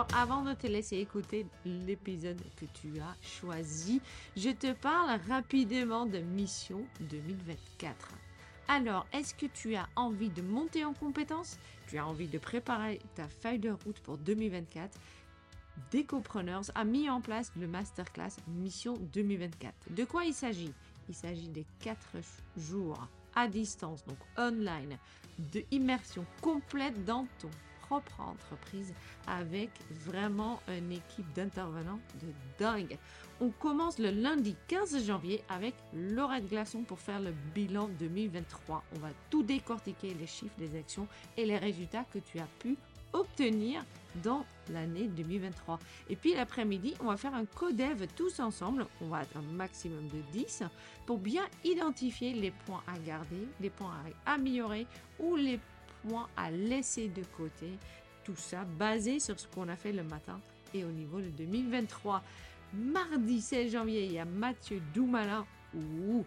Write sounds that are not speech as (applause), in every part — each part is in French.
Alors, avant de te laisser écouter l'épisode que tu as choisi, je te parle rapidement de Mission 2024. Alors, est-ce que tu as envie de monter en compétences Tu as envie de préparer ta feuille de route pour 2024 Decopreneurs a mis en place le masterclass Mission 2024. De quoi il s'agit? Il s'agit des 4 jours à distance, donc online, de immersion complète dans ton propre entreprise avec vraiment une équipe d'intervenants de dingue. On commence le lundi 15 janvier avec Laurette Glaçon pour faire le bilan 2023. On va tout décortiquer, les chiffres, les actions et les résultats que tu as pu obtenir dans l'année 2023. Et puis l'après-midi, on va faire un codev tous ensemble. On va être un maximum de 10 pour bien identifier les points à garder, les points à améliorer ou les points à laisser de côté. Tout ça basé sur ce qu'on a fait le matin et au niveau de 2023. Mardi 16 janvier, il y a Mathieu Doumala ou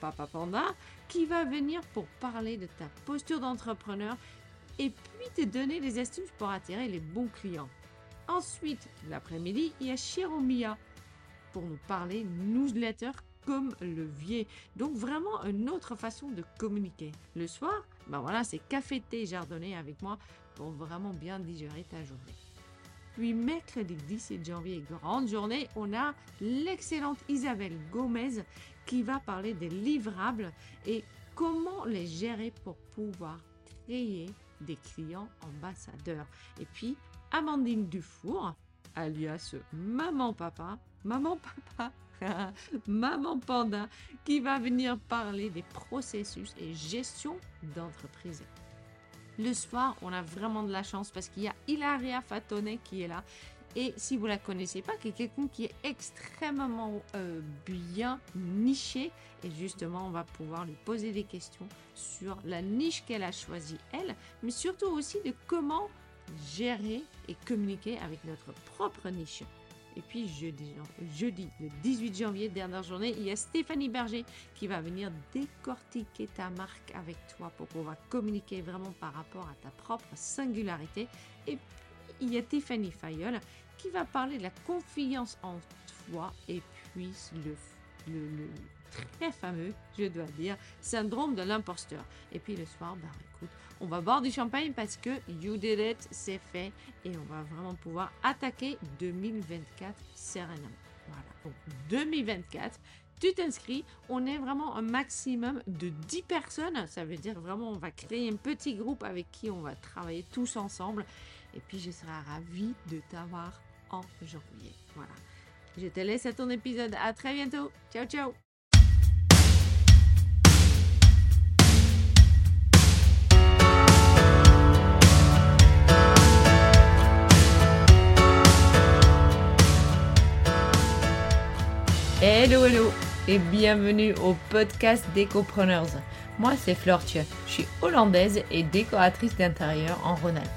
Papa Panda qui va venir pour parler de ta posture d'entrepreneur et puis te donner des astuces pour attirer les bons clients. Ensuite, l'après-midi, il y a Chiromia pour nous parler newsletter comme levier. Donc vraiment une autre façon de communiquer. Le soir, ben voilà, c'est café thé jardonné avec moi pour vraiment bien digérer ta journée. Puis mercredi 17 janvier, grande journée, on a l'excellente Isabelle Gomez qui va parler des livrables et comment les gérer pour pouvoir créer des clients ambassadeurs. Et puis Amandine Dufour, alias Maman Papa, Maman Papa, (laughs) Maman Panda, qui va venir parler des processus et gestion d'entreprise. Le soir, on a vraiment de la chance parce qu'il y a Hilaria Fatone qui est là. Et si vous la connaissez pas, qui est quelqu'un qui est extrêmement euh, bien niché. Et justement, on va pouvoir lui poser des questions sur la niche qu'elle a choisie elle, mais surtout aussi de comment gérer et communiquer avec notre propre niche. Et puis jeudi, le 18 janvier, dernière journée, il y a Stéphanie Berger qui va venir décortiquer ta marque avec toi pour pouvoir communiquer vraiment par rapport à ta propre singularité. Et puis, il y a Tiffany Fayol qui va parler de la confiance en toi et puis le, le, le très fameux, je dois dire, syndrome de l'imposteur. Et puis le soir, bah on va boire du champagne parce que you did it, c'est fait et on va vraiment pouvoir attaquer 2024 sereinement. Voilà, donc 2024, tu t'inscris, on est vraiment un maximum de 10 personnes, ça veut dire vraiment on va créer un petit groupe avec qui on va travailler tous ensemble et puis je serai ravie de t'avoir en janvier. Voilà. Je te laisse à ton épisode. À très bientôt. Ciao, ciao. Hello, hello et bienvenue au podcast Décopreneurs. Moi, c'est Fleur Je suis hollandaise et décoratrice d'intérieur en Rhône-Alpes.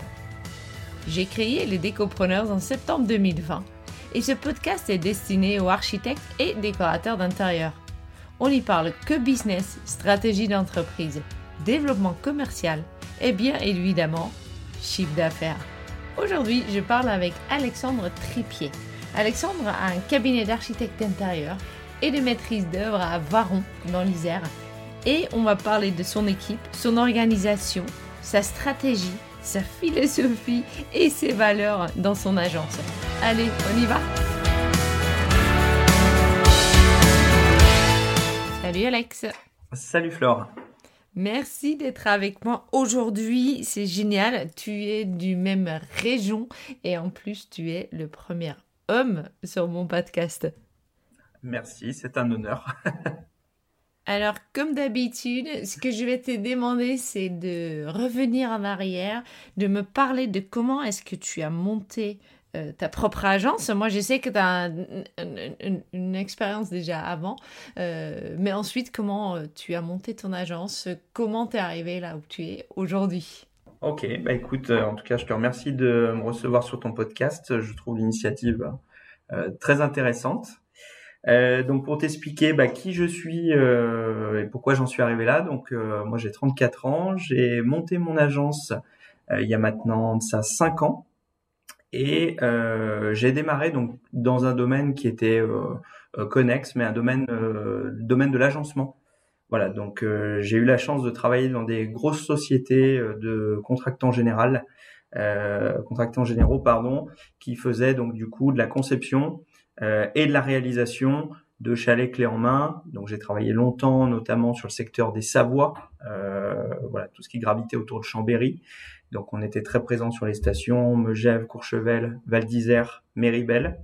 J'ai créé les Décopreneurs en septembre 2020 et ce podcast est destiné aux architectes et décorateurs d'intérieur. On y parle que business, stratégie d'entreprise, développement commercial et bien évidemment chiffre d'affaires. Aujourd'hui, je parle avec Alexandre Tripier. Alexandre a un cabinet d'architecte d'intérieur et de maîtrise d'œuvre à Varon, dans l'Isère. Et on va parler de son équipe, son organisation, sa stratégie, sa philosophie et ses valeurs dans son agence. Allez, on y va Salut Alex Salut Flore Merci d'être avec moi aujourd'hui. C'est génial. Tu es du même région et en plus tu es le premier homme sur mon podcast. Merci, c'est un honneur. (laughs) Alors, comme d'habitude, ce que je vais te demander, c'est de revenir en arrière, de me parler de comment est-ce que tu as monté euh, ta propre agence. Moi, je sais que tu as une, expérience déjà avant, euh, mais ensuite, comment euh, tu as monté ton agence, comment tu es arrivé là où tu es aujourd'hui? Ok, bah écoute, en tout cas, je te remercie de me recevoir sur ton podcast. Je trouve l'initiative très intéressante. Euh, donc pour t'expliquer bah, qui je suis euh, et pourquoi j'en suis arrivé là, donc euh, moi j'ai 34 ans, j'ai monté mon agence il y a maintenant ça 5 ans Et j'ai démarré donc dans un domaine qui était connexe, mais un domaine, domaine de l'agencement. Voilà, donc j'ai eu la chance de travailler dans des grosses sociétés de contractants général, contractants généraux, pardon, qui faisaient donc du coup de la conception et de la réalisation de chalets clés en main. Donc j'ai travaillé longtemps, notamment sur le secteur des Savoies, euh, voilà tout ce qui gravitait autour de Chambéry. Donc on était très présent sur les stations Megève, Courchevel, Val d'Isère, Méribel,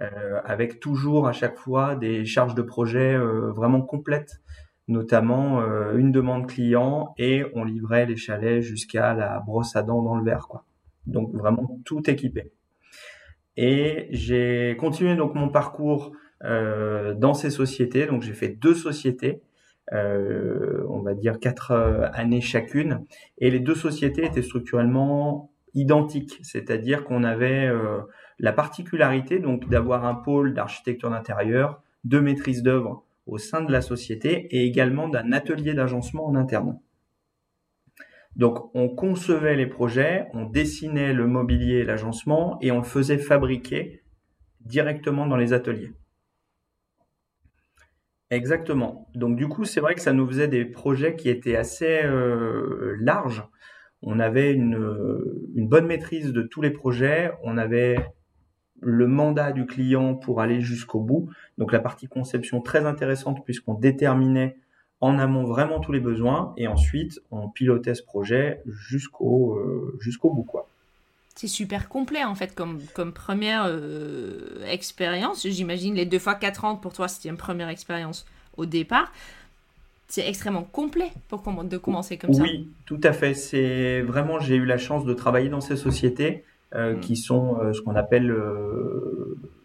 euh, avec toujours à chaque fois des charges de projet euh, vraiment complètes, notamment euh, une demande client et on livrait les chalets jusqu'à la brosse à dents dans le verre, quoi. Donc vraiment tout équipé. Et j'ai continué donc mon parcours euh, dans ces sociétés. Donc j'ai fait deux sociétés, euh, on va dire quatre euh, années chacune, et les deux sociétés étaient structurellement identiques, c'est-à-dire qu'on avait la particularité donc d'avoir un pôle d'architecture d'intérieur, de maîtrise d'œuvre au sein de la société et également d'un atelier d'agencement en interne. Donc on concevait les projets, on dessinait le mobilier et l'agencement et on le faisait fabriquer directement dans les ateliers. Exactement. Donc du coup, c'est vrai que ça nous faisait des projets qui étaient assez euh, larges. On avait une, une, bonne maîtrise de tous les projets. On avait le mandat du client pour aller jusqu'au bout. Donc la partie conception très intéressante puisqu'on déterminait en amont vraiment tous les besoins et ensuite on pilotait ce projet jusqu'au euh, jusqu'au bout quoi c'est super complet en fait comme, comme première euh, expérience. J'imagine les deux fois 4 ans pour toi c'était une première expérience au départ. C'est extrêmement complet pour de commencer comme ça. Oui, tout à fait. C'est vraiment j'ai eu la chance de travailler dans ces sociétés euh, mm. qui sont euh, ce qu'on appelle,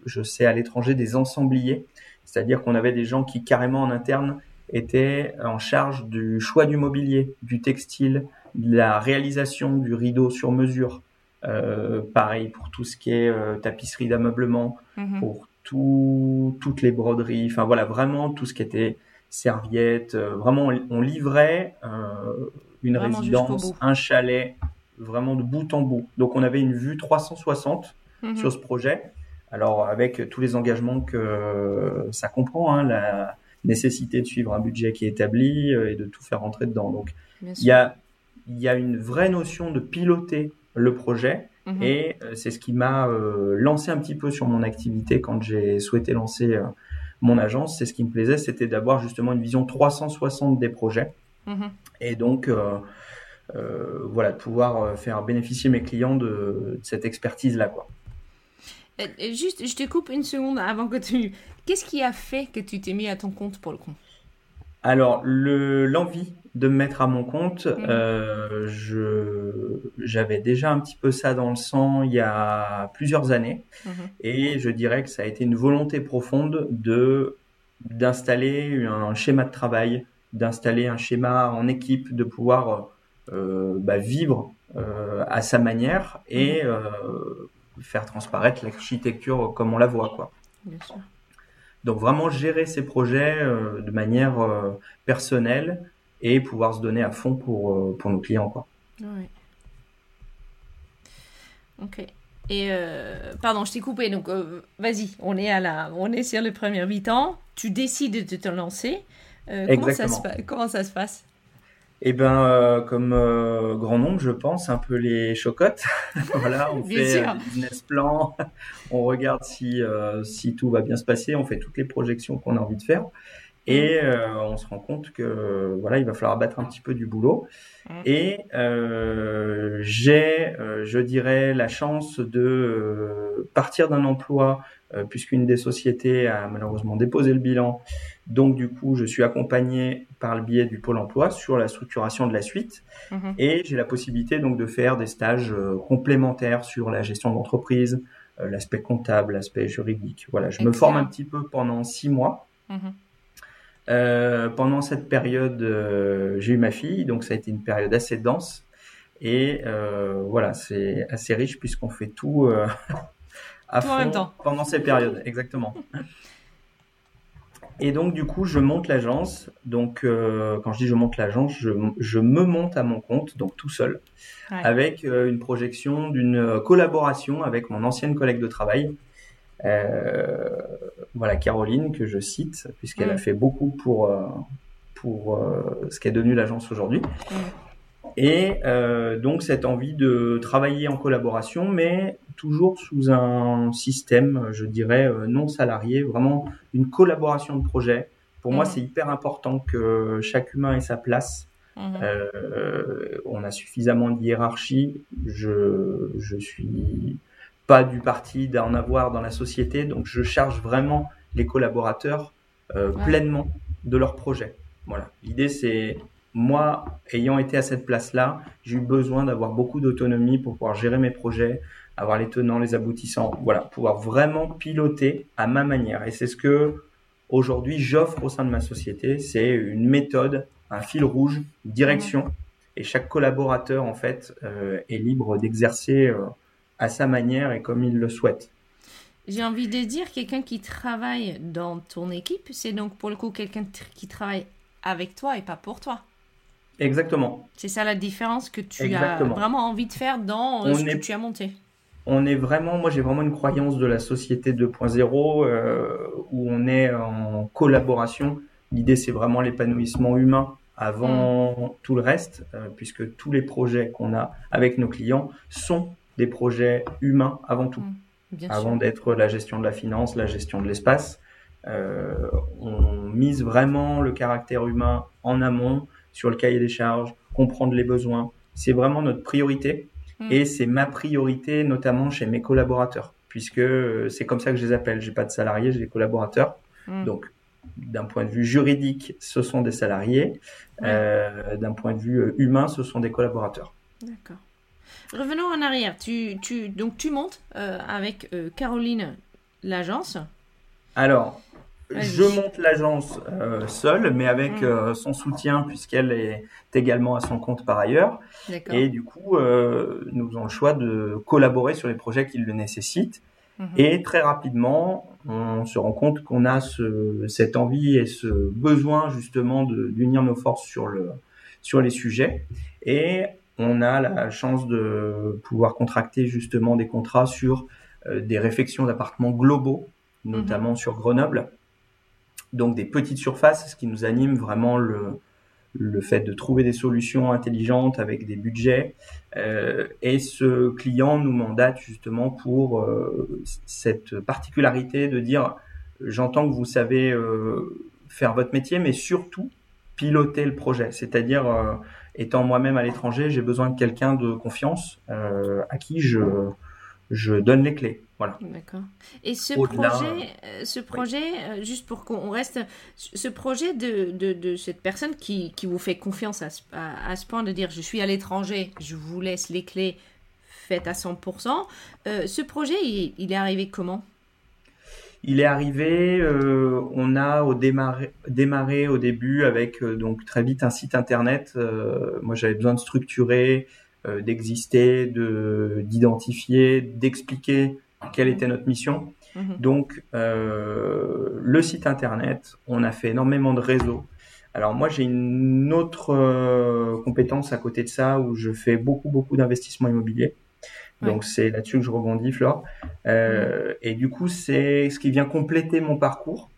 je sais à l'étranger, des ensembliers. C'est-à-dire qu'on avait des gens qui carrément en interne étaient en charge du choix du mobilier, du textile, de la réalisation du rideau sur mesure. Euh, pareil pour tout ce qui est euh, tapisserie d'ameublement, mhm. pour tout, toutes les broderies, enfin voilà, vraiment tout ce qui était serviettes. Euh, vraiment, on, livrait une résidence, un chalet, vraiment de bout en bout. Donc on avait une vue 360 mhm. sur ce projet. Alors avec tous les engagements que ça comprend, hein, la nécessité de suivre un budget qui est établi et de tout faire rentrer dedans. Donc il y a, y a une vraie notion de piloter le projet. Mhm. Et euh, c'est ce qui m'a euh, lancé un petit peu sur mon activité quand j'ai souhaité lancer euh, mon agence. C'est ce qui me plaisait, c'était d'avoir justement une vision 360 des projets. Mhm. Et donc, voilà, de pouvoir faire bénéficier mes clients de, cette expertise-là. quoi. Juste, je te coupe une seconde avant que tu... Qu'est-ce qui a fait que tu t'es mis à ton compte pour le coup? Alors, l'envie de me mettre à mon compte. Mhm. Euh, je j'avais déjà un petit peu ça dans le sang il y a plusieurs années mhm. et je dirais que ça a été une volonté profonde de d'installer un schéma de travail, d'installer un schéma en équipe, de pouvoir euh, bah, vivre euh, à sa manière et mhm. euh, faire transparaître l'architecture comme on la voit quoi. Bien sûr. Donc vraiment gérer ces projets euh, de manière euh, personnelle et pouvoir se donner à fond pour, euh, pour nos clients. Quoi. Ouais. Ok. Et euh, pardon, je t'ai coupé. Donc, euh, vas-y, on est à la, on est sur le premier 8 ans. Tu décides de te lancer. comment, ça se, comment ça se passe? Eh ben, comme grand nombre, je pense, un peu les chocottes. (laughs) voilà, on fait un business plan, (laughs) on regarde si si tout va bien se passer, on fait toutes les projections qu'on a envie de faire. Et mm. euh, on se rend compte que voilà, il va falloir battre un petit peu du boulot. Mm. Et euh, j'ai, euh, je dirais, la chance de euh, partir d'un emploi puisqu'une des sociétés a malheureusement déposé le bilan. Donc du coup, je suis accompagné par le biais du pôle emploi sur la structuration de la suite, mm-hmm. et j'ai la possibilité donc de faire des stages complémentaires sur la gestion d'entreprise, l'aspect comptable, l'aspect juridique. Voilà, je me forme un petit peu pendant six mois. Euh, pendant cette période, euh, j'ai eu ma fille, donc ça a été une période assez dense. Et euh, voilà, c'est assez riche puisqu'on fait tout (laughs) à fond pendant ces périodes, exactement. et donc du coup, je monte l'agence. Donc euh, quand je dis je monte l'agence, je, je, me monte à mon compte, donc tout seul, avec euh, une projection d'une collaboration avec mon ancienne collègue de travail. Euh, voilà Caroline que je cite puisqu'elle a mm. fait beaucoup pour pour ce qu'est devenu l'agence aujourd'hui. Mm. Et euh, donc cette envie de travailler en collaboration, mais toujours sous un système, je dirais, euh, non salarié, vraiment une collaboration de projet. Pour moi, mmh. c'est hyper important que chaque humain ait sa place. Mmh. Euh, on a suffisamment de hiérarchie. Je je suis pas du parti d'en avoir dans la société, donc je charge vraiment les collaborateurs euh, pleinement de leur projet. Voilà. L'idée c'est moi, ayant été à cette place-là, j'ai eu besoin d'avoir beaucoup d'autonomie pour pouvoir gérer mes projets, avoir les tenants, les aboutissants, voilà, pouvoir vraiment piloter à ma manière. Et c'est ce que aujourd'hui j'offre au sein de ma société, c'est une méthode, un fil rouge, une direction. Et chaque collaborateur, en fait, euh, est libre d'exercer euh, à sa manière et comme il le souhaite. J'ai envie de dire, quelqu'un qui travaille dans ton équipe, c'est donc pour le coup quelqu'un qui travaille avec toi et pas pour toi. Exactement. C'est ça la différence que tu as vraiment envie de faire dans euh, ce que tu as monté. On est vraiment, moi j'ai vraiment une croyance de la société 2.0 euh, où on est en collaboration. L'idée c'est vraiment l'épanouissement humain avant mm. tout le reste, euh, puisque tous les projets qu'on a avec nos clients sont des projets humains avant tout. Mm. avant d'être la gestion de la finance, la gestion de l'espace. on mise vraiment le caractère humain en amont sur le cahier des charges, comprendre les besoins. C'est vraiment notre priorité mm. et c'est ma priorité notamment chez mes collaborateurs puisque euh, c'est comme ça que je les appelle. J'ai pas de salariés, j'ai des collaborateurs. Mm. Donc d'un point de vue juridique, ce sont des salariés. Euh, d'un point de vue euh, humain, ce sont des collaborateurs. D'accord. Revenons en arrière. Tu, tu, donc tu montes avec Caroline l'agence. Alors, je monte l'agence euh, seule, mais avec mm. euh, son soutien puisqu'elle est également à son compte par ailleurs. Et du coup, euh, nous avons le choix de collaborer sur les projets qui le nécessitent. Mm-hmm. Et très rapidement, on se rend compte qu'on a ce, cette envie et ce besoin justement d'unir nos forces sur, le, sur les sujets. Et on a la chance de pouvoir contracter justement des contrats sur euh, des réfections d'appartements globaux, notamment mm-hmm. sur Grenoble donc des petites surfaces, ce qui nous anime vraiment le, le fait de trouver des solutions intelligentes avec des budgets. Euh, et ce client nous mandate justement pour euh, cette particularité de dire, j'entends que vous savez euh, faire votre métier, mais surtout piloter le projet. C'est-à-dire, euh, étant moi-même à l'étranger, j'ai besoin de quelqu'un de confiance euh, à qui je, je donne les clés. Voilà. D'accord. Et ce projet, euh, ce projet euh, juste pour qu'on reste, ce projet de, de, de cette personne qui, qui, vous fait confiance à ce, à, ce, point de dire je suis à l'étranger, je vous laisse les clés, faites à 100%. Euh, ce projet, il, est arrivé comment? Il est arrivé, euh, on a au démarré, démarré au début avec donc très vite un site internet. moi, j'avais besoin de structurer, d'exister, de d'identifier, d'expliquer quelle était notre mission. Mhm. Donc, euh, le site internet, on a fait énormément de réseaux. Alors moi, j'ai une autre euh, compétence à côté de ça où je fais beaucoup, beaucoup d'investissements immobiliers. Donc c'est là-dessus que je rebondis, Flore. Euh, mhm. Et du coup, c'est ce qui vient compléter mon parcours.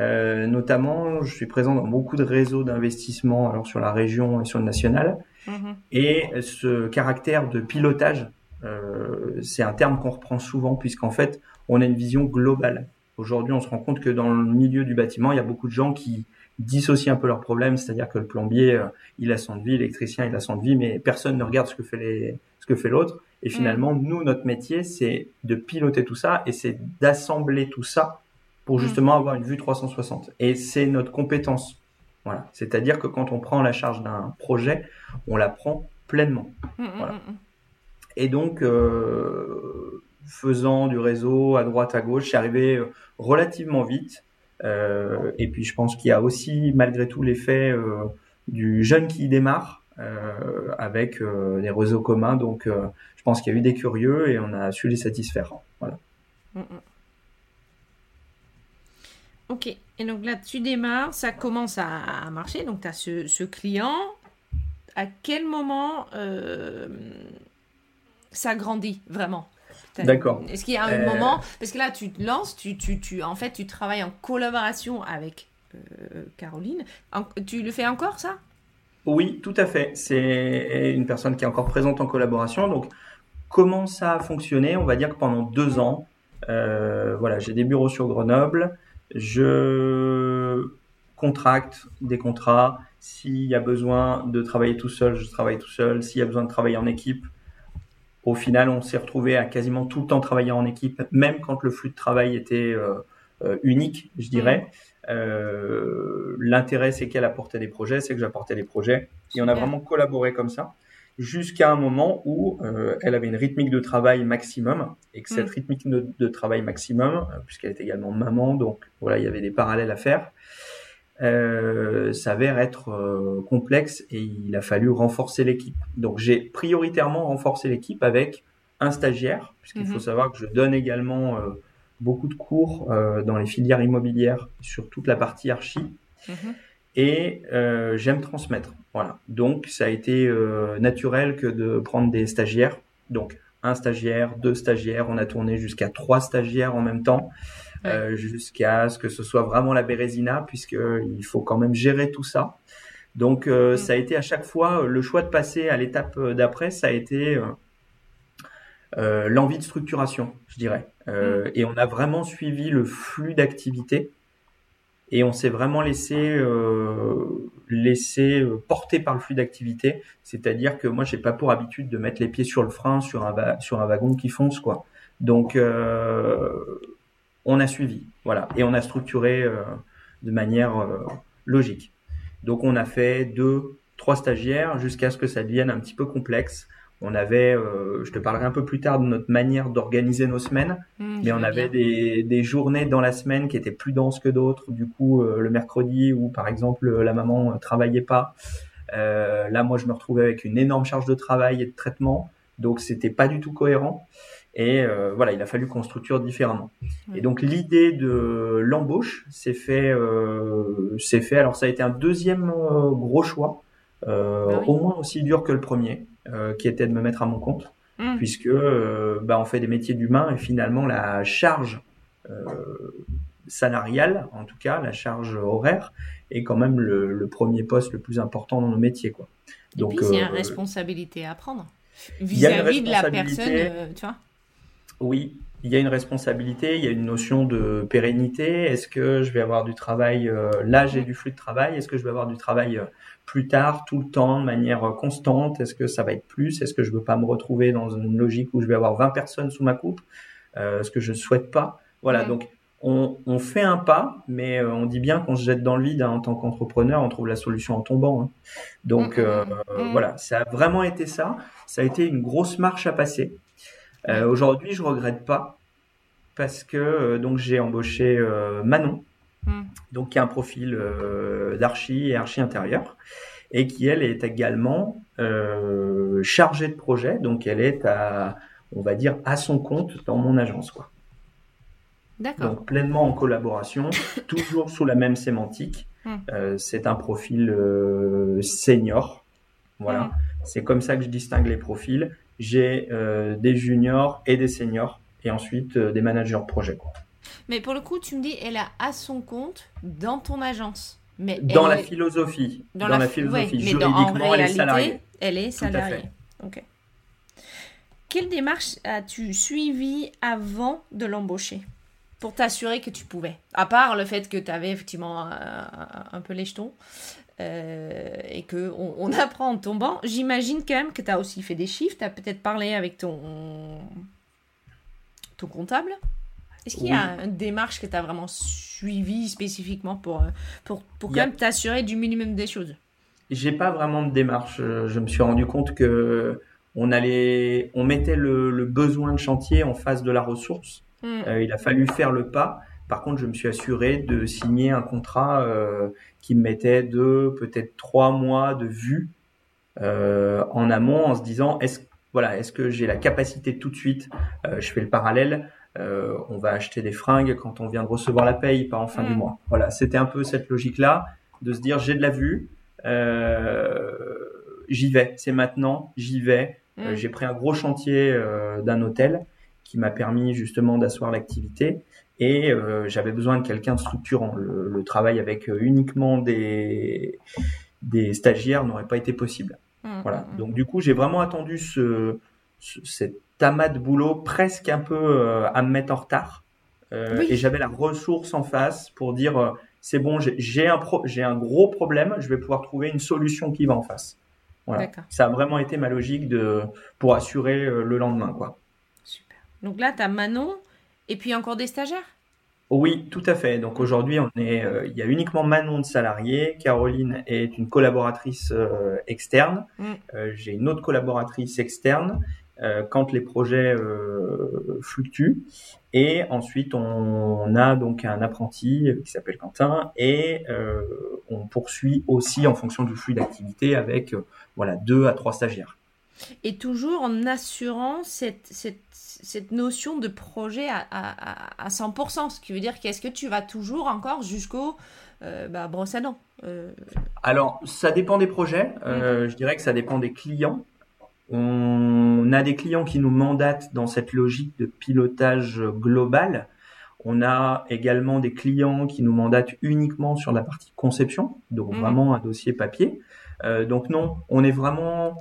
Euh, notamment, je suis présent dans beaucoup de réseaux d'investissement, alors sur la région et sur le national. Mhm. Et ce caractère de pilotage euh, c'est un terme qu'on reprend souvent puisqu'en fait, on a une vision globale. Aujourd'hui, on se rend compte que dans le milieu du bâtiment, il y a beaucoup de gens qui dissocient un peu leurs problèmes, c'est-à-dire que le plombier, euh, il a son de vie, l'électricien, il a son de vie, mais personne ne regarde ce que fait les, ce que fait l'autre. Et mm. finalement, nous, notre métier, c'est de piloter tout ça et c'est d'assembler tout ça pour mm. justement avoir une vue 360. Et c'est notre compétence. Voilà. C'est-à-dire que quand on prend la charge d'un projet, on la prend pleinement. Mm, voilà. Et donc, euh, faisant du réseau à droite, à gauche, c'est arrivé euh, relativement vite. Euh, et puis, je pense qu'il y a aussi, malgré tout, l'effet euh, du jeune qui démarre avec des réseaux communs. Donc, je pense qu'il y a eu des curieux et on a su les satisfaire. Voilà. Mm, mm. Ok, et donc là, tu démarres, ça commence à, marcher, donc tu as ce, client. À quel moment euh, ça grandit vraiment? D'accord. Est-ce qu'il y a un euh, moment Parce que là, tu te lances, tu, tu, tu, en fait, tu travailles en collaboration avec euh, Caroline. tu le fais encore, ça? Oui, tout à fait. C'est une personne qui est encore présente en collaboration. Donc, comment ça a fonctionné? On va dire que pendant deux ans, voilà, j'ai des bureaux sur Grenoble je contracte des contrats. S'il y a besoin de travailler tout seul, je travaille tout seul. S'il y a besoin de travailler en équipe, au final, on s'est retrouvé à quasiment tout le temps travailler en équipe, même quand le flux de travail était euh, euh, unique, je dirais. Euh, L'intérêt, c'est qu'elle apportait des projets, c'est que j'apportais des projets, et on a vraiment collaboré comme ça jusqu'à un moment où euh, elle avait une rythmique de travail maximum et que cette mm. rythmique de, travail maximum, euh, puisqu'elle est également maman, donc voilà, il y avait des parallèles à faire, euh, s'avère être euh, complexe et il a fallu renforcer l'équipe. Donc j'ai prioritairement renforcé l'équipe avec un stagiaire, puisqu'il faut mm-hmm. savoir que je donne également beaucoup de cours dans les filières immobilières sur toute la partie archi. Mm-hmm et euh, j'aime transmettre. Voilà. Donc ça a été euh, naturel que de prendre des stagiaires. Donc un stagiaire, deux stagiaires, on a tourné jusqu'à trois stagiaires en même temps, euh, jusqu'à ce que ce soit vraiment la Bérésina, puisque il faut quand même gérer tout ça. Donc euh, ça a été à chaque fois le choix de passer à l'étape d'après, ça a été l'envie de structuration, je dirais. Mm. Et on a vraiment suivi le flux d'activité et on s'est vraiment laissé euh, laissé euh, porter par le flux d'activité. C'est-à-dire que moi, j'ai pas pour habitude de mettre les pieds sur le frein sur un sur un wagon qui fonce quoi. Donc euh, on a suivi, voilà, et on a structuré euh, de manière euh, logique. Donc on a fait deux, trois stagiaires jusqu'à ce que ça devienne un petit peu complexe on avait, euh, je te parlerai un peu plus tard de notre manière d'organiser nos semaines, mmh, mais on avait des, journées dans la semaine qui étaient plus denses que d'autres. Du coup, euh, le mercredi où par exemple la maman travaillait pas, euh, là moi je me retrouvais avec une énorme charge de travail et de traitement, donc c'était pas du tout cohérent. Et voilà, il a fallu qu'on structure différemment. Et donc l'idée de l'embauche s'est fait, s'est fait. Alors ça a été un deuxième gros choix, bah au moins aussi dur que le premier. Euh, qui était de me mettre à mon compte, mmh. puisque euh, bah, on fait des métiers d'humain et finalement la charge euh, salariale, en tout cas la charge horaire, est quand même le, premier poste le plus important dans nos métiers. Quoi. Donc, il y a une responsabilité à prendre vis-à-vis de la personne, tu vois Oui, il y a une responsabilité, il y a une notion de pérennité. Est-ce que je vais avoir du travail Là, j'ai du flux de travail? Est-ce que je vais avoir du travail plus tard, tout le temps, de manière constante? Est-ce que ça va être plus? Est-ce que je veux pas me retrouver dans une logique où je vais avoir 20 personnes sous ma coupe euh, Ce que je ne souhaite pas? Voilà, donc on, on, fait un pas, mais euh, on dit bien qu'on se jette dans le vide hein, en tant qu'entrepreneur, on trouve la solution en tombant. Hein. Donc euh, voilà, ça a vraiment été ça. Ça a été une grosse marche à passer. Euh, Aujourd'hui, je regrette pas parce que euh, donc j'ai embauché Manon, Hmm. donc qui a un profil euh, d'archi et archi intérieur, et qui elle est également euh, chargée de projet, donc elle est à, on va dire, à son compte dans mon agence, quoi. D'accord. Donc pleinement en collaboration, (coughs) toujours sous la même sémantique. Hmm. Euh, c'est un profil euh, senior, voilà. Hmm. C'est comme ça que je distingue les profils. J'ai euh, des juniors et des seniors, et ensuite des managers projet. Quoi. Mais pour le coup, tu me dis, elle a à son compte dans ton agence. Mais dans la philosophie. Dans, la, philosophie. Juridiquement, elle est salariée. Elle est salariée. Ok. Quelle démarche as-tu suivi avant de l'embaucher pour t'assurer que tu pouvais? À part le fait que tu avais effectivement un, peu les jetons euh, et qu'on on (laughs) apprend en tombant, j'imagine quand même que tu as aussi fait des chiffres. Tu as peut-être parlé avec ton, ton comptable est-ce qu'il y a une démarche que tu as vraiment suivie spécifiquement pour, euh, pour, pour quand même t'assurer du minimum des choses? J'ai pas vraiment de démarche. Je me suis rendu compte que on allait, on mettait le, besoin de chantier en face de la ressource. Hmm. Euh, il a fallu faire le pas. Par contre, je me suis assuré de signer un contrat euh, qui me mettait deux, peut-être trois mois de vue en amont, en se disant est-ce voilà, est-ce que j'ai la capacité tout de suite, je fais le parallèle, on va acheter des fringues quand on vient de recevoir la paye, pas en fin du Mm. mois. Voilà, c'était un peu cette logique-là de se dire j'ai de la vue, j'y vais, c'est maintenant, j'y vais. Euh, Mm. j'ai pris un gros chantier euh, d'un hôtel qui m'a permis justement d'asseoir l'activité et euh, j'avais besoin de quelqu'un de structurant. Le, le travail avec euh, uniquement des, des stagiaires n'aurait pas été possible. Mm, Voilà. mm, Donc du coup, j'ai vraiment attendu ce, ce- cet amas de boulot presque un peu euh, à me mettre en retard. Euh, Oui. Et j'avais la ressource en face pour dire c'est bon, j'ai- un, pro- un gros problème, je vais pouvoir trouver une solution qui va en face. Voilà. Ça a vraiment été ma logique de pour assurer le lendemain, quoi. Super. Donc là, tu as Manon et puis encore des stagiaires? Oui, tout à fait. Donc aujourd'hui, on est, euh, il y a uniquement Manon de salarié. Caroline est une collaboratrice euh, externe. Mm. Euh, J'ai une autre collaboratrice externe quand les projets fluctuent. Et ensuite, on, a donc un apprenti qui s'appelle Quentin et on poursuit aussi en fonction du flux d'activité avec voilà deux à trois stagiaires. Et toujours en assurant cette, cette, cette notion de projet à, à, à- à 100%, ce qui veut dire qu'est-ce que tu vas toujours encore jusqu'au euh, bah, brosse à dents Euh, Alors, ça dépend des projets. Euh, Je dirais que ça dépend des clients. On a des clients qui nous mandatent dans cette logique de pilotage global. On a également des clients qui nous mandatent uniquement sur la partie conception, donc Mhm. vraiment un dossier papier. Euh, donc non, on est vraiment,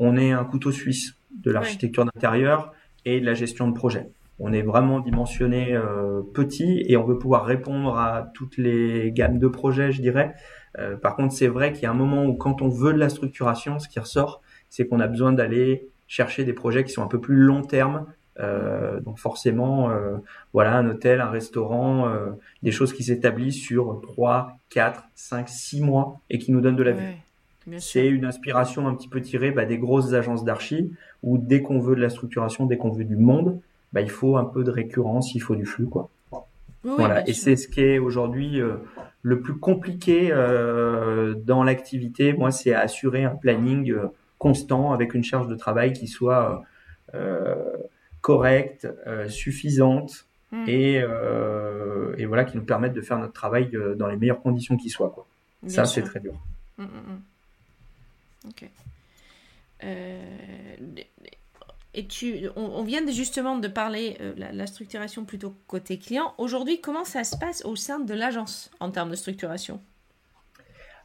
on est un couteau suisse de l'architecture d'intérieur et de la gestion de projet. On est vraiment dimensionné euh, petit et on veut pouvoir répondre à toutes les gammes de projets, je dirais. Euh, par contre, c'est vrai qu'il y a un moment où quand on veut de la structuration, ce qui ressort, c'est qu'on a besoin d'aller chercher des projets qui sont un peu plus long terme. Euh, donc forcément, euh, voilà, un hôtel, un restaurant, euh, des choses qui s'établissent sur 3, 4, 5, 6 mois et qui nous donnent de la vue. ouais, sûr. C'est une inspiration un petit peu tirée bah, des grosses agences d'archi où dès qu'on veut de la structuration, dès qu'on veut du monde, bah, il faut un peu de récurrence, il faut du flux. quoi. Oui, Voilà, et c'est ce qui est aujourd'hui euh, le plus compliqué euh, dans l'activité. Moi, c'est assurer un planning euh, constant avec une charge de travail qui soit euh, correcte, euh, suffisante Mm. et, euh, et voilà qui nous permette de faire notre travail dans les meilleures conditions qui soient. Quoi. Bien Ça, c'est très dur. Mm, mm, mm. Ok. Euh, et tu, on, on vient de- justement de parler euh, la, la structuration plutôt côté client. Aujourd'hui, comment ça se passe au sein de l'agence en termes de structuration?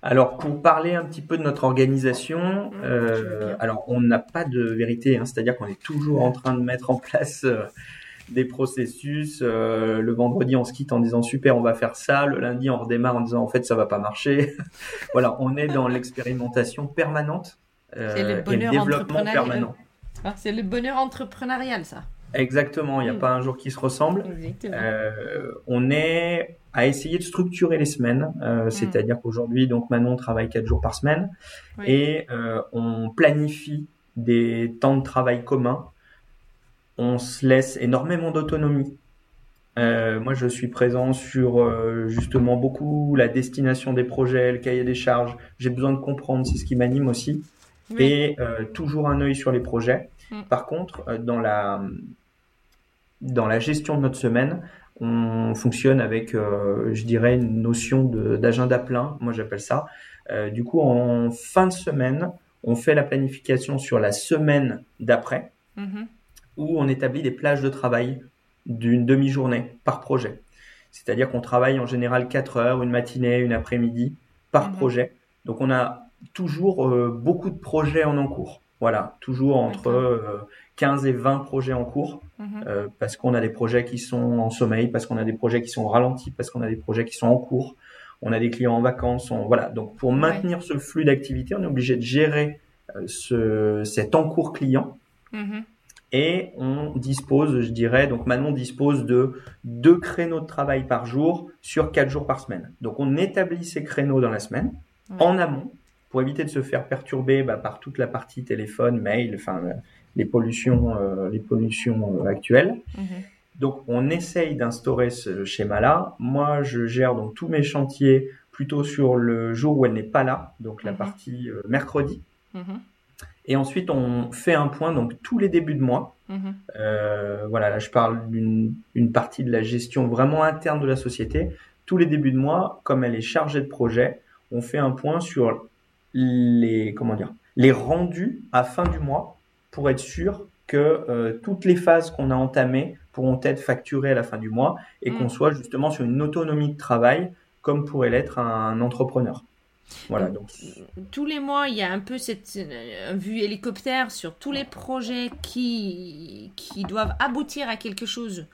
Alors, pour parler un petit peu de notre organisation, Mmh, veux euh, alors on n'a pas de vérité, hein, c'est-à-dire qu'on est toujours en train de mettre en place euh, des processus. Euh, le vendredi, on se quitte en disant super, on va faire ça. Le lundi, on redémarre en disant en fait, ça va pas marcher. (laughs) voilà, on est dans l'expérimentation permanente euh, le et le développement entrepreneurial. permanent. Ah, C'est le bonheur entrepreneurial, ça. Exactement, il n'y a Mm. pas un jour qui se ressemble. Euh, on est à essayer de structurer les semaines, euh, c'est-à-dire qu'aujourd'hui, donc Manon travaille quatre jours par semaine Oui. et euh, on planifie des temps de travail communs. On se laisse énormément d'autonomie. Euh, moi, je suis présent sur euh, justement beaucoup la destination des projets, le cahier des charges. J'ai besoin de comprendre, c'est ce qui m'anime aussi Oui. et euh, toujours un œil sur les projets. Mm. Par contre, dans la dans la gestion de notre semaine, on fonctionne avec, je dirais, une notion d'agenda plein. Moi, j'appelle ça. Du coup, en fin de semaine, on fait la planification sur la semaine d'après, Mhm. Où on établit des plages de travail d'une demi-journée par projet. C'est-à-dire qu'on travaille en général 4 heures, une matinée, une après-midi par Mhm. projet. Donc on a toujours euh, beaucoup de projets en cours. Voilà, toujours entre euh, 15 et 20 projets en cours, Mhm. euh, parce qu'on a des projets qui sont en sommeil, parce qu'on a des projets qui sont ralentis, parce qu'on a des projets qui sont en cours. On a des clients en vacances. on- voilà, donc pour Ouais. maintenir ce flux d'activité, on est obligé de gérer euh, ce, cet encours client Mhm. Et on dispose, je dirais, donc Manon dispose de deux créneaux de travail par jour sur quatre jours par semaine. Donc on établit ces créneaux dans la semaine Ouais. en amont pour éviter de se faire perturber bah, par toute la partie téléphone, mail, enfin euh, les pollutions, euh, les pollutions euh, actuelles. Mhm. Donc on essaye d'instaurer ce schéma-là. Moi, je gère donc tous mes chantiers plutôt sur le jour où elle n'est pas là, donc la Mhm. partie euh, mercredi. Mhm. Et ensuite, on fait un point donc tous les débuts de mois. Mhm. Euh, voilà, là je parle d'une partie de la gestion vraiment interne de la société. Tous les débuts de mois, comme elle est chargée de projet, on fait un point sur les comment dire les rendus à fin du mois pour être sûr que euh, toutes les phases qu'on a entamées pourront être facturées à la fin du mois et qu'on mm. soit justement sur une autonomie de travail comme pourrait l'être un entrepreneur. Voilà, donc. Tous les mois, il y a un peu cette euh, vue hélicoptère sur tous les projets qui, qui doivent aboutir à quelque chose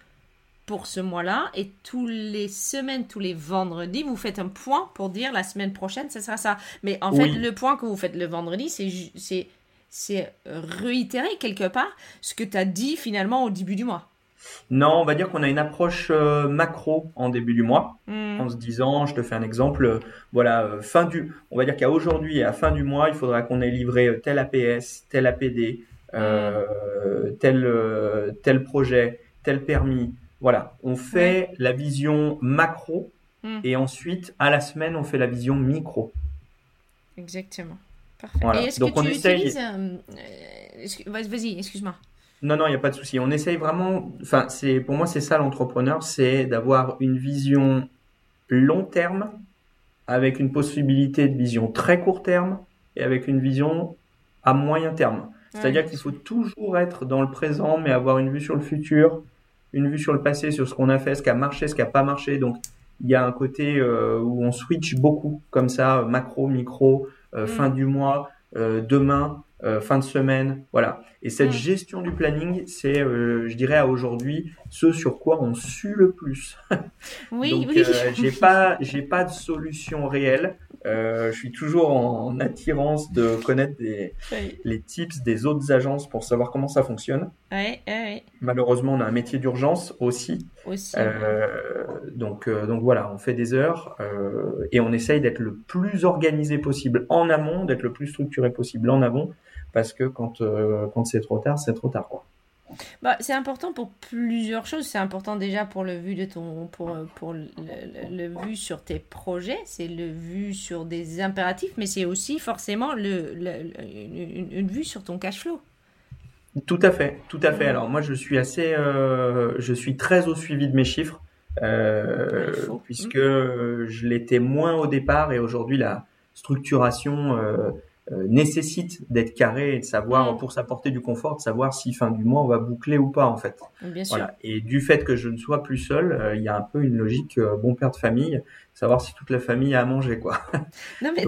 pour ce mois-là. Et tous les semaines, tous les vendredis, vous faites un point pour dire la semaine prochaine, ce sera ça. Mais en fait, le point que vous faites le vendredi, c'est c'est réitérer quelque part ce que tu as dit finalement au début du mois. Non, on va dire qu'on a une approche euh, macro en début du mois, hmm. en se disant, je te fais un exemple, euh, voilà, euh, fin du, on va dire qu'à aujourd'hui et à fin du mois, il faudra qu'on ait livré tel APS, tel APD, hmm. tel tel projet, tel permis. Voilà, on fait la vision macro hmm. et ensuite à la semaine on fait la vision micro. Exactement. Parfait. Et est-ce que tu utilises Vas-y, excuse-moi. Non, non, il n'y a pas de souci. On essaye vraiment. Enfin, c'est pour moi, c'est ça l'entrepreneur, c'est d'avoir une vision long terme avec une possibilité de vision très court terme et avec une vision à moyen terme. C'est-à-dire qu'il faut toujours être dans le présent, mais avoir une vue sur le futur, une vue sur le passé, sur ce qu'on a fait, ce qui a marché, ce qui n'a pas marché. Donc, il y a un côté euh, où on switch beaucoup, comme ça, macro, micro, euh, mm. fin du mois, euh, demain, fin de semaine, voilà. Et cette mm. gestion du planning, c'est, euh, je dirais, à aujourd'hui, ce sur quoi on sue le plus. (laughs) Oui, Donc, oui. Euh, j'ai pas, j'ai pas de solution réelle. Euh, je suis toujours en, attirance de connaître des, les tips des autres agences pour savoir comment ça fonctionne. Malheureusement, on a un métier d'urgence aussi. Aussi. Euh, donc, euh, donc voilà, on fait des heures euh, et on essaye d'être le plus organisé possible en amont, d'être le plus structuré possible en avant parce que quand, euh, quand c'est trop tard, c'est trop tard. Quoi. Bah, c'est important pour plusieurs choses. C'est important déjà pour le vu de ton pour, pour le, le, vu sur tes projets, c'est le vu sur des impératifs, mais c'est aussi forcément le, une, une, vue sur ton cash flow. Tout à fait, tout à fait. Alors moi je suis assez, euh, je suis très au suivi de mes chiffres, euh, puisque je l'étais moins au départ et aujourd'hui la structuration euh, euh, nécessite d'être carré et de savoir, mm. pour s'apporter du confort, de savoir si fin du mois on va boucler ou pas en fait. Bien sûr. Voilà. Et du fait que je ne sois plus seul, euh, il y a un peu une logique euh, bon père de famille, savoir si toute la famille a à manger quoi. (laughs) Non mais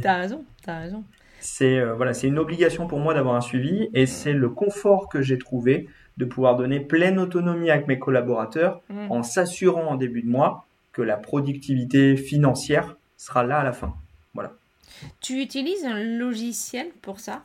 t'as raison, t'as raison. C'est voilà, c'est une obligation pour moi d'avoir un suivi et c'est le confort que j'ai trouvé de pouvoir donner pleine autonomie avec mes collaborateurs mm. en s'assurant en début de mois que la productivité financière sera là à la fin. Tu utilises un logiciel pour ça?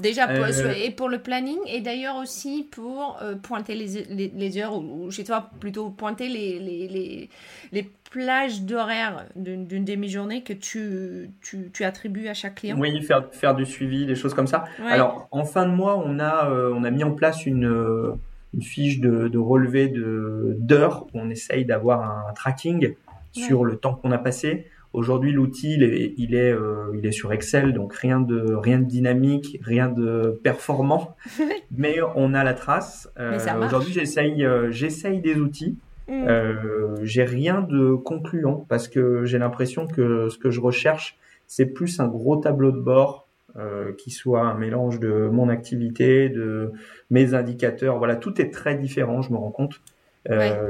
Déjà, pour, euh, et pour le planning, et d'ailleurs aussi pour euh, pointer les, les, heures, ou, chez toi, plutôt pointer les, les, les plages d'horaire d'une demi-journée que tu, tu, tu, attribues à chaque client? Oui, faire, faire du suivi, des choses comme ça. Alors, en fin de mois, on a, euh, on a mis en place une, une fiche de, de relevé d'heures où on essaye d'avoir un tracking sur le temps qu'on a passé. Aujourd'hui, l'outil il est, il est, euh, il est sur Excel, donc rien de rien de dynamique, rien de performant, (laughs) mais on a la trace. Euh, Aujourd'hui, j'essaye, euh, j'essaye des outils. Mm. Euh, j'ai rien de concluant parce que j'ai l'impression que ce que je recherche, c'est plus un gros tableau de bord qui soit un mélange de mon activité, de mes indicateurs. Voilà, tout est très différent, je me rends compte.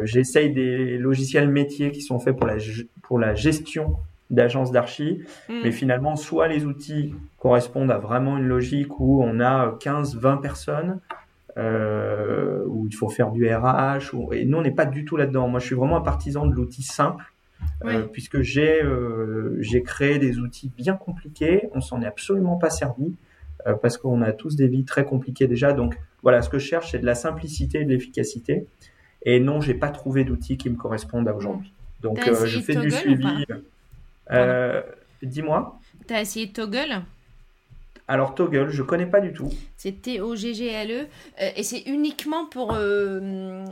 J'essaye des logiciels métiers qui sont faits pour la, pour la gestion d'agence d'archi, mm. mais finalement, soit les outils correspondent à vraiment une logique où on a 15, 20 personnes, euh, où il faut faire du RH, et nous, on n'est pas du tout là-dedans. Moi, je suis vraiment un partisan de l'outil simple, euh, puisque j'ai euh, j'ai créé des outils bien compliqués, on s'en est absolument pas servi, euh, parce qu'on a tous des vies très compliquées déjà. Donc, voilà, ce que je cherche, c'est de la simplicité et de l'efficacité. Et non, j'ai pas trouvé d'outils qui me correspondent à aujourd'hui. Donc, je fais du suivi. Euh, dis-moi. T'as essayé Toggle? Alors Toggle, je connais pas du tout. C'est T-O-G-G-L-E euh, et c'est uniquement pour, euh,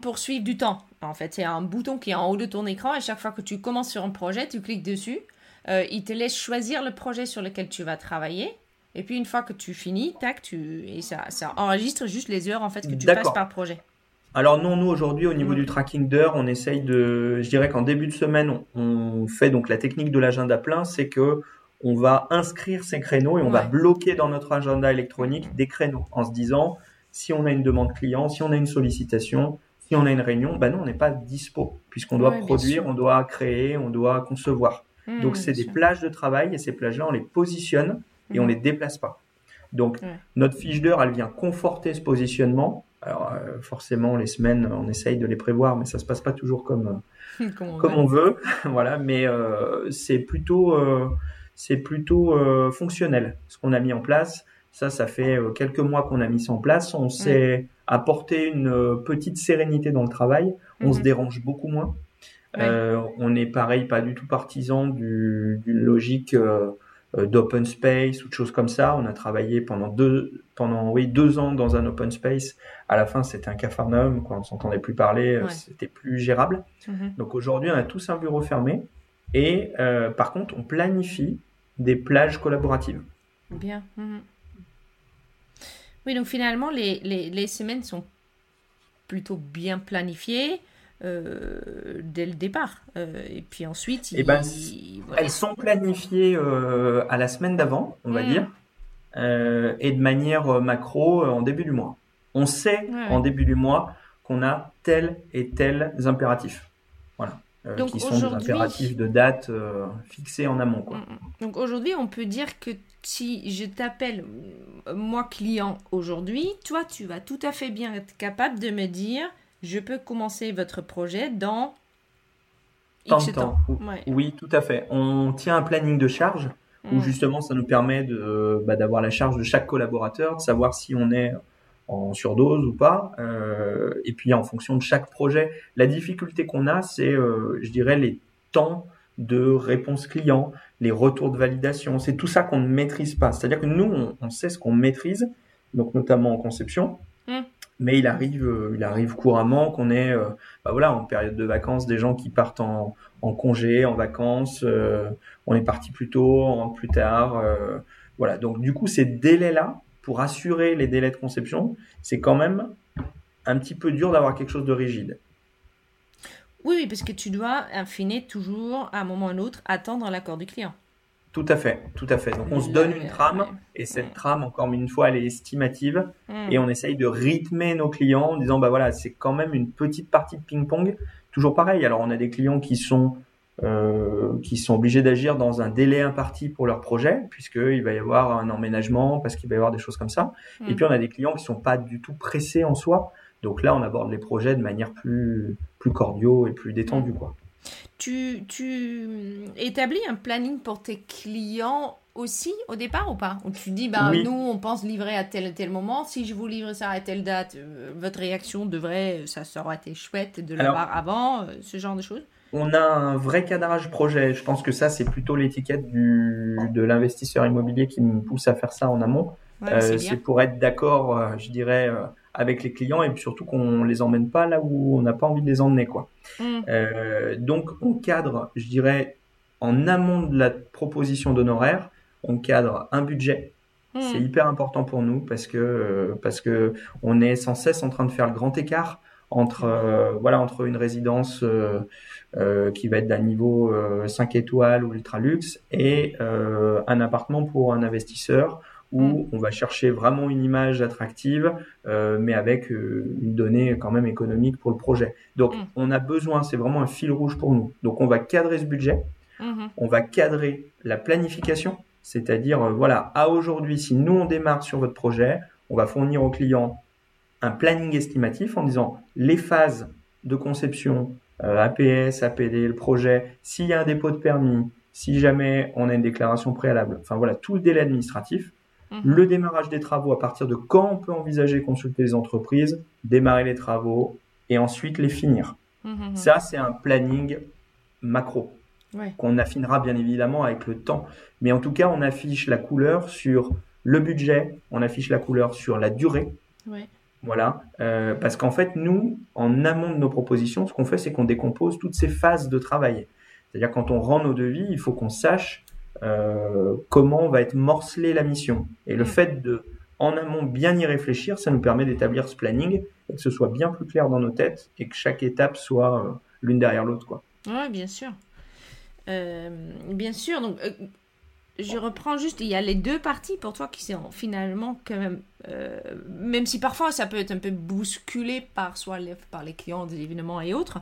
pour suivre du temps. En fait, c'est un bouton qui est en haut de ton écran et chaque fois que tu commences sur un projet, tu cliques dessus. il te laisse choisir le projet sur lequel tu vas travailler. Et puis une fois que tu finis, tac, tu et ça, ça enregistre juste les heures en fait que tu passes par projet. Alors non, nous aujourd'hui au niveau mm. du tracking d'heures, on essaye de, je dirais qu'en début de semaine, on, fait donc la technique de l'agenda plein, c'est que on va inscrire ces créneaux et on va bloquer dans notre agenda électronique des créneaux en se disant si on a une demande client, si on a une sollicitation, si on a une réunion, ben non, on n'est pas dispo puisqu'on doit produire, on doit créer, on doit concevoir. Mm, donc c'est des plages de travail et ces plages-là, on les positionne et on mm. les déplace pas. Donc notre fiche d'heure, elle vient conforter ce positionnement alors euh, forcément, les semaines, on essaye de les prévoir, mais ça se passe pas toujours comme (laughs) comme on, veut. (laughs) voilà, mais euh, c'est plutôt euh, c'est plutôt fonctionnel ce qu'on a mis en place. Ça, ça fait quelques mois qu'on a mis ça en place. On s'est apporté une petite sérénité dans le travail. On se mhm. dérange beaucoup moins. on est pareil, pas du tout partisan du, d'une logique euh, d'open space ou de choses comme ça. On a travaillé pendant deux, pendant oui deux ans dans un open space. À la fin, c'était un cafarnaum, quoi. On s'entendait plus parler, euh, c'était plus gérable. Mhm. Donc aujourd'hui, on a tous un bureau fermé et euh, par contre, on planifie des plages collaboratives. Bien. Mhm. Oui, donc finalement, les, les, les, semaines sont plutôt bien planifiées. Euh, dès le départ. Euh, et puis ensuite, eh ben, elles sont planifiées euh, à la semaine d'avant, on va hmm. dire, et de manière macro en début du mois. On sait en début du mois qu'on a tel et tel impératifs. Voilà. Donc qui sont des impératifs de date fixés en amont. Quoi. Hmm, hmm. Donc aujourd'hui, on peut dire que si je t'appelle, moi client aujourd'hui, toi, tu vas tout à fait bien être capable de me dire je peux commencer votre projet dans X temps. Oui, tout à fait. On tient un planning de charge où justement ça nous permet de bah, d'avoir la charge de chaque collaborateur, de savoir si on est en surdose ou pas. Euh, et puis en fonction de chaque projet, la difficulté qu'on a, c'est, euh, je dirais, les temps de réponse client, les retours de validation. C'est tout ça qu'on ne maîtrise pas. C'est-à-dire que nous, on, sait ce qu'on maîtrise, donc notamment en conception. Mm mais il arrive, euh, il arrive couramment qu'on ait, euh, bah voilà, en période de vacances, des gens qui partent en, congé, en vacances. Euh, on est parti plus tôt, plus tard. voilà. Donc du coup, ces délais-là, pour assurer les délais de conception, c'est quand même un petit peu dur d'avoir quelque chose de rigide. Oui, parce que tu dois, affiner toujours, à un moment ou à un autre, attendre l'accord du client. Tout à fait, tout à fait. Donc on se donne une trame et cette trame, encore une fois, elle est estimative hmm. et on essaye de rythmer nos clients en disant bah voilà, c'est quand même une petite partie de ping-pong. Toujours pareil. Alors on a des clients qui sont euh, qui sont obligés d'agir dans un délai imparti pour leur projet puisqu'il va y avoir un emménagement parce qu'il va y avoir des choses comme ça. Et hmm. puis on a des clients qui sont pas du tout pressés en soi. Donc là, on aborde les projets de manière plus plus cordiaux et plus détendue quoi. Tu, tu établis un planning pour tes clients aussi au départ ou pas? Ou tu dis, bah, nous, on pense livrer à tel et tel moment. Si je vous livre ça à telle date, euh, votre réaction devrait, ça, aurait été chouette de l'avoir avant, euh, ce genre de choses? on a un vrai cadrage projet. Je pense que ça, c'est plutôt l'étiquette de l'investisseur immobilier qui me pousse à faire ça en amont. Euh, c'est pour être d'accord, je dirais, avec les clients et surtout qu'on les emmène pas là où on n'a pas envie de les emmener quoi. Mm. Euh, donc on cadre, je dirais, en amont de la proposition d'honoraires, on cadre un budget. Mm. C'est hyper important pour nous parce que euh, parce que on est sans cesse en train de faire le grand écart entre euh, voilà entre une résidence qui va être d'un niveau 5 étoiles ou ultra luxe et un appartement pour un investisseur où mm. on va chercher vraiment une image attractive, euh, mais avec euh, une donnée quand même économique pour le projet. Donc, mm. on a besoin, c'est vraiment un fil rouge pour nous. Donc, on va cadrer ce budget, mm-hmm. on va cadrer la planification, c'est-à-dire, euh, voilà, à aujourd'hui, si nous on démarre sur votre projet, on va fournir au client un planning estimatif en disant les phases de conception, APS, APD, le projet, s'il y a un dépôt de permis, si jamais on a une déclaration préalable, enfin voilà, tout le délai administratif, Mhm. Le démarrage des travaux, à partir de quand on peut envisager consulter les entreprises, démarrer les travaux et ensuite les finir. Mhm, mhm. Ça, c'est un planning macro qu'on affinera bien évidemment avec le temps. Mais en tout cas, on affiche la couleur sur le budget, on affiche la couleur sur la durée. Voilà, euh, parce qu'en fait, nous, en amont de nos propositions, ce qu'on fait, c'est qu'on décompose toutes ces phases de travail. C'est-à-dire quand on rend nos devis, il faut qu'on sache euh, comment va être morcelée la mission. Et le Mm. fait de, en amont, bien y réfléchir, ça nous permet d'établir ce planning et que ce soit bien plus clair dans nos têtes et que chaque étape soit euh, l'une derrière l'autre, quoi. Oui, bien sûr. Euh, bien sûr, donc je reprends juste, il y a les deux parties pour toi qui sont finalement quand même, euh, même si parfois ça peut être un peu bousculé par soit les, par les clients des événements et autres,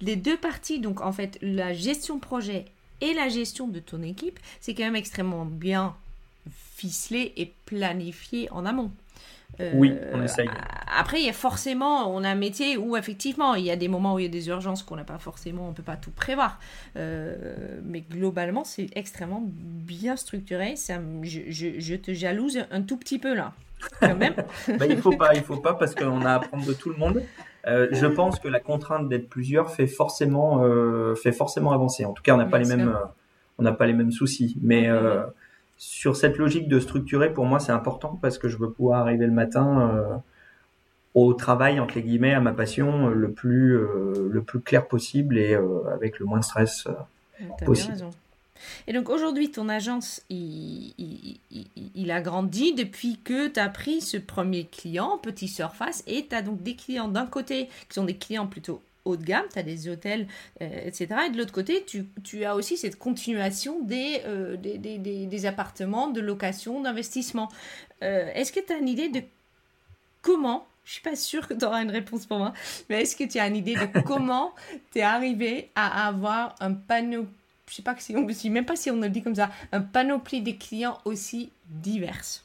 les deux parties, donc en fait la gestion projet et la gestion de ton équipe, c'est quand même extrêmement bien ficelé et planifié en amont. Euh, Oui, on essaye. Après, il y a forcément, on a un métier où effectivement, il y a des moments où il y a des urgences qu'on n'a pas forcément, on peut pas tout prévoir. Euh, mais globalement, c'est extrêmement bien structuré. Ça, je, je- je te jalouse un tout petit peu là, quand même. (laughs) Bah, il faut pas, il faut pas parce qu'on a à apprendre de tout le monde. Euh, je pense que la contrainte d'être plusieurs fait forcément, euh, fait forcément avancer. En tout cas, on n'a pas les mêmes, euh, on n'a pas les mêmes soucis. Mais euh, sur cette logique de structurer, pour moi, c'est important parce que je veux pouvoir arriver le matin euh, au travail entre les guillemets, à ma passion, le plus, euh, le plus clair possible et euh, avec le moins de stress. bien Possible. raison. Et donc aujourd'hui, ton agence, il, il- il- il a grandi depuis que tu as pris ce premier client, Petit Surface, et tu as donc des clients d'un côté qui sont des clients plutôt haut de gamme, tu as des hôtels, euh, etc. Et de l'autre côté, tu, tu as aussi cette continuation des, euh, des, des- des- des appartements, de location, d'investissement. Euh, est-ce que tu as une idée de comment, je suis pas sûre que tu auras une réponse pour moi, mais est-ce que tu as une idée de (laughs) comment tu es arrivé à avoir un panneau, je sais pas si on, je sais même pas si on le dit comme ça, un panoplie de clients aussi divers.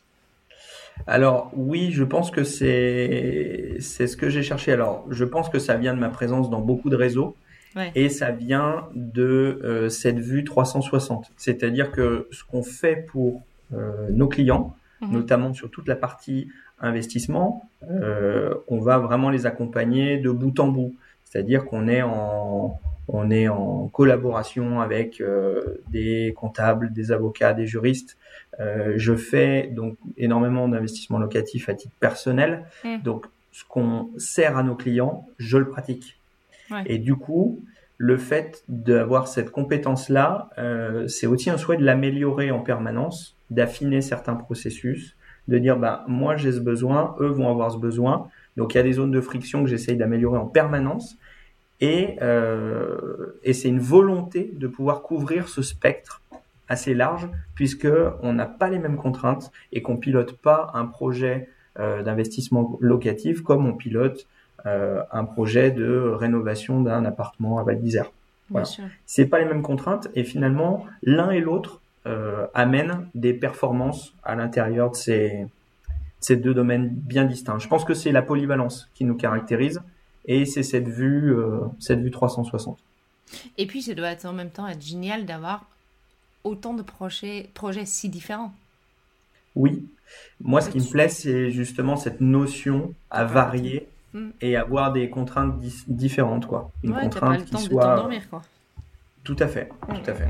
Alors oui, je pense que c'est c'est ce que j'ai cherché. Alors je pense que ça vient de ma présence dans beaucoup de réseaux Ouais. et ça vient de euh, cette vue 360. C'est-à-dire que ce qu'on fait pour euh, nos clients, Mhm. notamment sur toute la partie investissement, euh, on va vraiment les accompagner de bout en bout. C'est-à-dire qu'on est en on est en collaboration avec euh, des comptables, des avocats, des juristes. Euh, je fais donc énormément d'investissements locatifs à titre personnel. Mm. Donc, ce qu'on sert à nos clients, je le pratique. Ouais. Et du coup, le fait d'avoir cette compétence-là, euh, c'est aussi un souhait de l'améliorer en permanence, d'affiner certains processus, de dire, bah, moi j'ai ce besoin, eux vont avoir ce besoin. Donc, il y a des zones de friction que j'essaye d'améliorer en permanence. Et, euh, et c'est une volonté de pouvoir couvrir ce spectre assez large, puisque on n'a pas les mêmes contraintes et qu'on pilote pas un projet euh, d'investissement locatif comme on pilote euh, un projet de rénovation d'un appartement à Val d'Isère. Voilà. C'est pas les mêmes contraintes et finalement l'un et l'autre euh, amènent des performances à l'intérieur de ces, ces deux domaines bien distincts. Je pense que c'est la polyvalence qui nous caractérise et c'est cette vue, euh, cette vue 360. Et puis, ça doit être en même temps être génial d'avoir autant de projets, projets si différents. Oui. Moi, ce qui me plaît, c'est justement cette notion à varier Mm. et avoir des contraintes différentes, quoi. Une Ouais, t'as pas contrainte le qui temps de soit t'endormir, quoi. Tout à fait, tout à fait.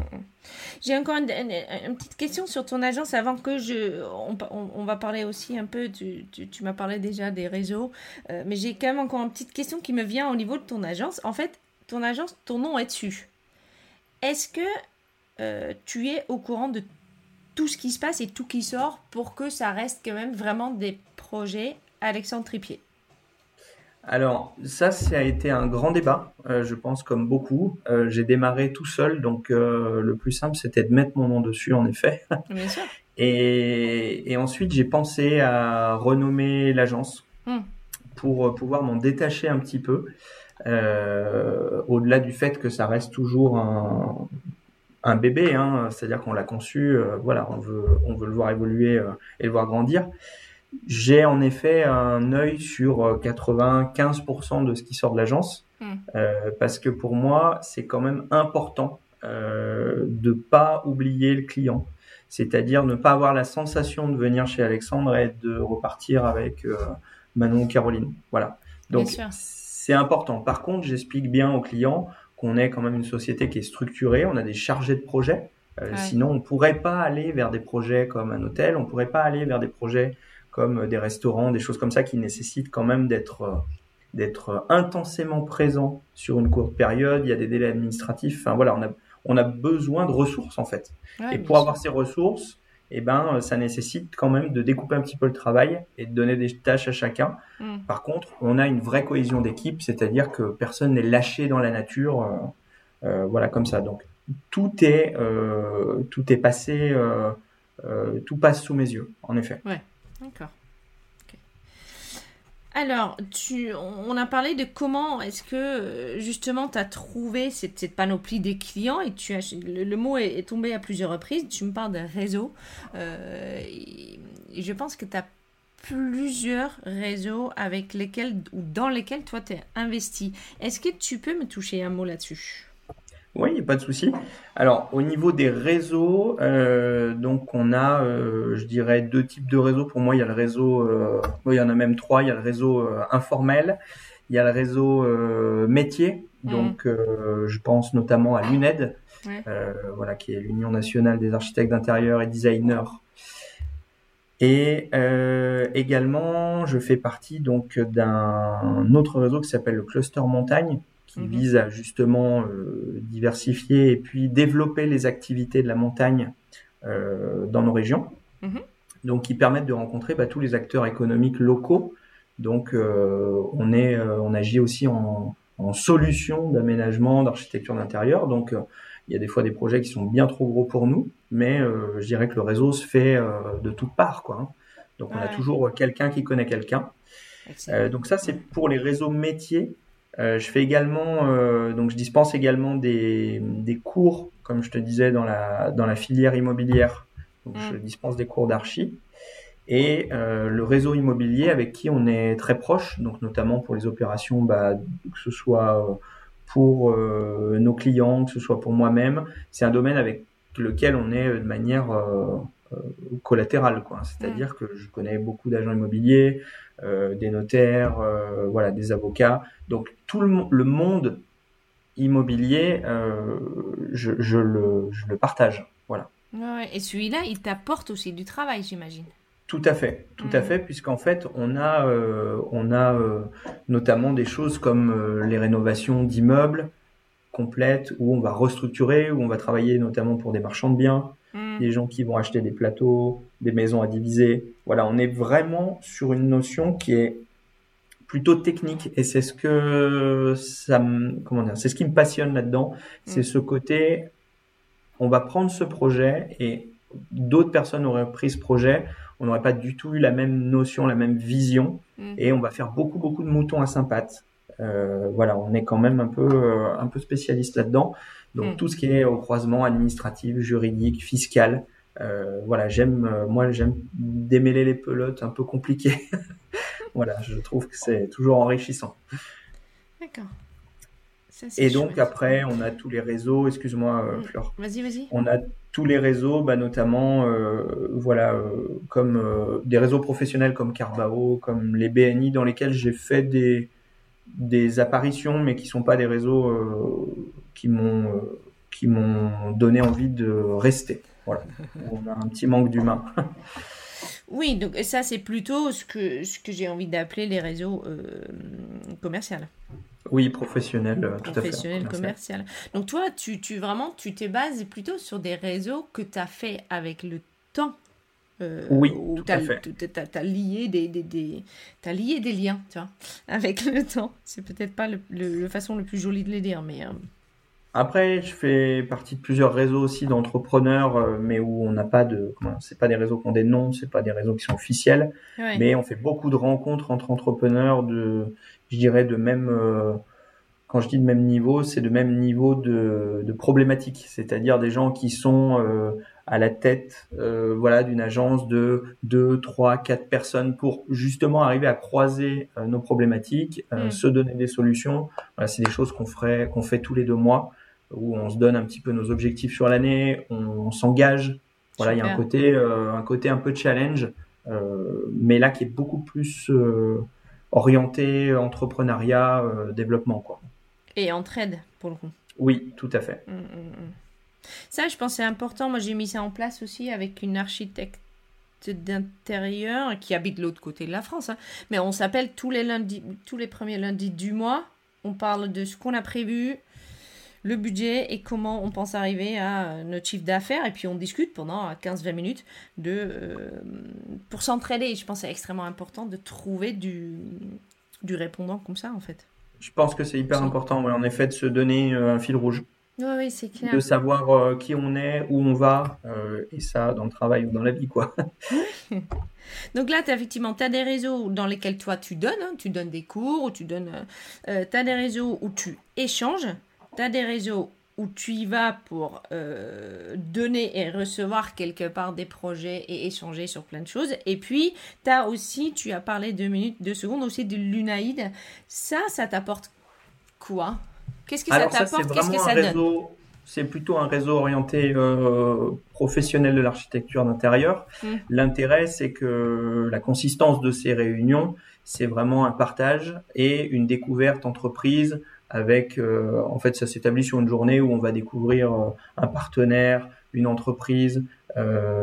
J'ai encore une, petite question sur ton agence avant que je. On, va parler aussi un peu. Tu m'as parlé déjà des réseaux, euh, mais j'ai quand même encore une petite question qui me vient au niveau de ton agence. En fait, ton agence, ton nom est dessus. Est-ce que euh, tu es au courant de tout ce qui se passe et tout qui sort pour que ça reste quand même vraiment des projets Alexandre Tripier? Alors, ça, ça a été un grand débat, euh, je pense, comme beaucoup. Euh, j'ai démarré tout seul, donc euh, le plus simple, c'était de mettre mon nom dessus, en effet. (laughs) Bien sûr. Et, et ensuite, j'ai pensé à renommer l'agence Hmm. pour pouvoir m'en détacher un petit peu, au-delà du fait que ça reste toujours un, un bébé, hein, c'est-à-dire qu'on l'a conçu, voilà, on veut, on veut le voir évoluer et le voir grandir. J'ai en effet un œil sur euh, 95% de ce qui sort de l'agence, Mm. euh, parce que pour moi, c'est quand même important euh, de pas oublier le client. C'est-à-dire ne pas avoir la sensation de venir chez Alexandre et de repartir avec euh, Manon ou Caroline. Voilà. Donc c'est important. Par contre, j'explique bien aux clients qu'on est quand même une société qui est structurée, on a des chargés de projet. Euh, Ouais. Sinon, on pourrait pas aller vers des projets comme un hôtel, on pourrait pas aller vers des projets comme euh, des restaurants, des choses comme ça qui nécessitent quand même d'être euh, d'être intensément présent sur une courte période. Il y a des délais administratifs. Enfin voilà, on a on a besoin de ressources en fait. et pour avoir ces ressources, eh ben, ça nécessite quand même de découper un petit peu le travail et de donner des tâches à chacun. Mm. Par contre, on a une vraie cohésion d'équipe, c'est-à-dire que personne n'est lâché dans la nature, euh, euh, voilà comme ça. Donc tout est euh, tout est passé, tout passe sous mes yeux, en effet. Ouais, d'accord. Alors, on a parlé de comment est-ce que justement tu as trouvé cette, panoplie des clients et tu as, le, mot est, tombé à plusieurs reprises. Tu me parles d'un réseau. Euh, je pense que tu as plusieurs réseaux avec lesquels ou dans lesquels toi tu es investi. Est-ce que tu peux me toucher un mot là-dessus? Oui, pas de souci. Alors, au niveau des réseaux, euh, donc on a, euh, je dirais, deux types de réseaux. Pour moi, il y a le réseau, euh, il y en a même trois. Il y a le réseau informel, il y a le réseau métier. Mmh. Donc, je pense notamment à l'UNED, voilà, qui est l'Union nationale des architectes d'intérieur et designers. Et également, je fais partie donc d'un autre réseau qui s'appelle le Cluster Montagne, qui mhm. vise à justement euh, diversifier et puis développer les activités de la montagne euh, dans nos régions. Mhm. Donc, qui permettent de rencontrer bah, tous les acteurs économiques locaux. Donc, euh, on est, on agit aussi en, en solution d'aménagement, d'architecture d'intérieur. Donc, il y a des fois des projets qui sont bien trop gros pour nous, mais je dirais que le réseau se fait de toutes parts, quoi. Hein. Donc, on a toujours quelqu'un qui connaît quelqu'un. donc ça, c'est pour les réseaux métiers. Euh, je fais également, euh, donc je dispense également des, des, cours, comme je te disais, dans la, dans la filière immobilière. Donc, Je mm. dispense des cours d'archi. Et euh, le réseau immobilier avec qui on est très proche, donc notamment pour les opérations, bah, que ce soit pour euh, nos clients, que ce soit pour moi-même, c'est un domaine avec lequel on est de manière euh, collatérale. C'est-à-dire mm. que je connais beaucoup d'agents immobiliers, euh, des notaires, euh, voilà, des avocats. Donc tout le, le monde immobilier, je, je, le, je, le, partage. Voilà. et celui-là, il t'apporte aussi du travail, j'imagine. Tout à fait, tout à fait, puisqu'en fait, on a, on a notamment des choses comme les rénovations d'immeubles complètes, où on va restructurer, où on va travailler notamment pour des marchands de biens, Mm. des gens qui vont acheter des plateaux, des maisons à diviser. Voilà, on est vraiment sur une notion qui est plutôt technique et c'est ce que ça comment dire, c'est ce qui me passionne là-dedans, c'est mm. ce côté on va prendre ce projet et d'autres personnes auraient pris ce projet, on n'aurait pas du tout eu la même notion, la même vision mm. et on va faire beaucoup beaucoup de moutons à cinq pattes. Euh, voilà, on est quand même un peu euh, un peu spécialiste là-dedans. Donc mm. tout ce qui est au croisement administratif, juridique, fiscal, euh, voilà, j'aime, euh, moi j'aime démêler les pelotes un peu compliquées. (laughs) voilà, je trouve que c'est toujours enrichissant. D'accord. Et donc après, on a tous les réseaux, excuse-moi euh, mm. Flore. Vas-y, vas-y. On a tous les réseaux, bah, notamment voilà, comme des réseaux professionnels comme Carbao, comme les BNI, dans lesquels j'ai fait des, des apparitions, mais qui sont pas des réseaux qui m'ont euh, qui m'ont donné envie de rester. Voilà. (laughs) On a un petit manque d'humain. (laughs) oui, donc ça c'est plutôt ce que ce que j'ai envie d'appeler les réseaux euh, commerciaux. Oui, professionnels, euh, tout professionnel, à fait. commercial. Donc toi, tu, tu vraiment, tu t'es basé plutôt sur des réseaux que tu as fait avec le temps. Euh, oui, tout as, à fait. Tu as, lié des, des, des as lié des liens, tu vois, avec le temps. C'est peut-être pas le, le, façon le plus jolie de les dire, mais... Après, je fais partie de plusieurs réseaux aussi d'entrepreneurs, euh, mais où on n'a pas de, c'est pas des réseaux qui ont des noms, c'est pas des réseaux qui sont officiels, mais on fait beaucoup de rencontres entre entrepreneurs de, je dirais de même, euh, quand je dis de même niveau, c'est de même niveau de, de problématique, c'est-à-dire des gens qui sont euh, à la tête, voilà, d'une agence de deux, trois, quatre personnes pour justement arriver à croiser nos problématiques, mm. se donner des solutions. Voilà, c'est des choses qu'on ferait, qu'on fait tous les deux mois où on se donne un petit peu nos objectifs sur l'année, on, s'engage. Voilà, il y a un côté, euh, un côté un peu challenge, euh, mais là qui est beaucoup plus euh, orienté entrepreneuriat, développement, quoi. Et entraide pour le coup. Oui, tout à fait. Mmh, mmh. Ça, je pense c'est important. Moi, j'ai mis ça en place aussi avec une architecte d'intérieur qui habite de l'autre côté de la France. Hein. Mais on s'appelle tous les lundis, tous les premiers lundis du mois. On parle de ce qu'on a prévu, le budget et comment on pense arriver à notre chiffre d'affaires. Et puis on discute pendant 15-20 minutes de, pour s'entraider. Je pense que c'est extrêmement important de trouver du, du répondant comme ça, en fait. Je pense que c'est hyper important, en effet, de se donner un fil rouge. Oui, oui, c'est clair. De savoir qui on est, où on va, et ça dans le travail ou dans la vie, quoi. (laughs) Donc là, as, effectivement, tu as des réseaux dans lesquels toi tu donnes, hein, tu donnes des cours, ou tu donnes. Euh, tu as des réseaux où tu échanges, tu as des réseaux où tu y vas pour euh, donner et recevoir quelque part des projets et échanger sur plein de choses. Et puis, tu as aussi, tu as parlé deux minutes, deux secondes aussi de l'Unaïd. Ça, ça t'apporte quoi? Qu'est-ce que ça t'apporte? Qu'est-ce que ça donne? c'est plutôt un réseau orienté euh, professionnel de l'architecture d'intérieur. Mmh. L'intérêt, c'est que la consistance de ces réunions, c'est vraiment un partage et une découverte entreprise avec, euh, en fait, ça s'établit sur une journée où on va découvrir euh, un partenaire, une entreprise,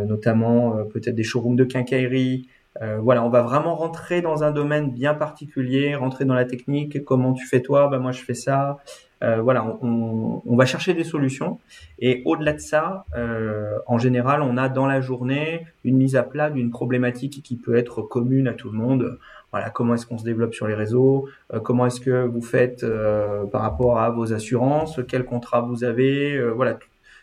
notamment peut-être des showrooms de quincaillerie, voilà, on va vraiment rentrer dans un domaine bien particulier, rentrer dans la technique. Comment tu fais toi? Bah moi je fais ça. Euh, voilà, on, va chercher des solutions. Et au-delà de ça, euh, en général, on a dans la journée une mise à plat d'une problématique qui peut être commune à tout le monde. Voilà, comment est-ce qu'on se développe sur les réseaux? Euh, Comment est-ce que vous faites par rapport à vos assurances? Quel contrat vous avez? Voilà,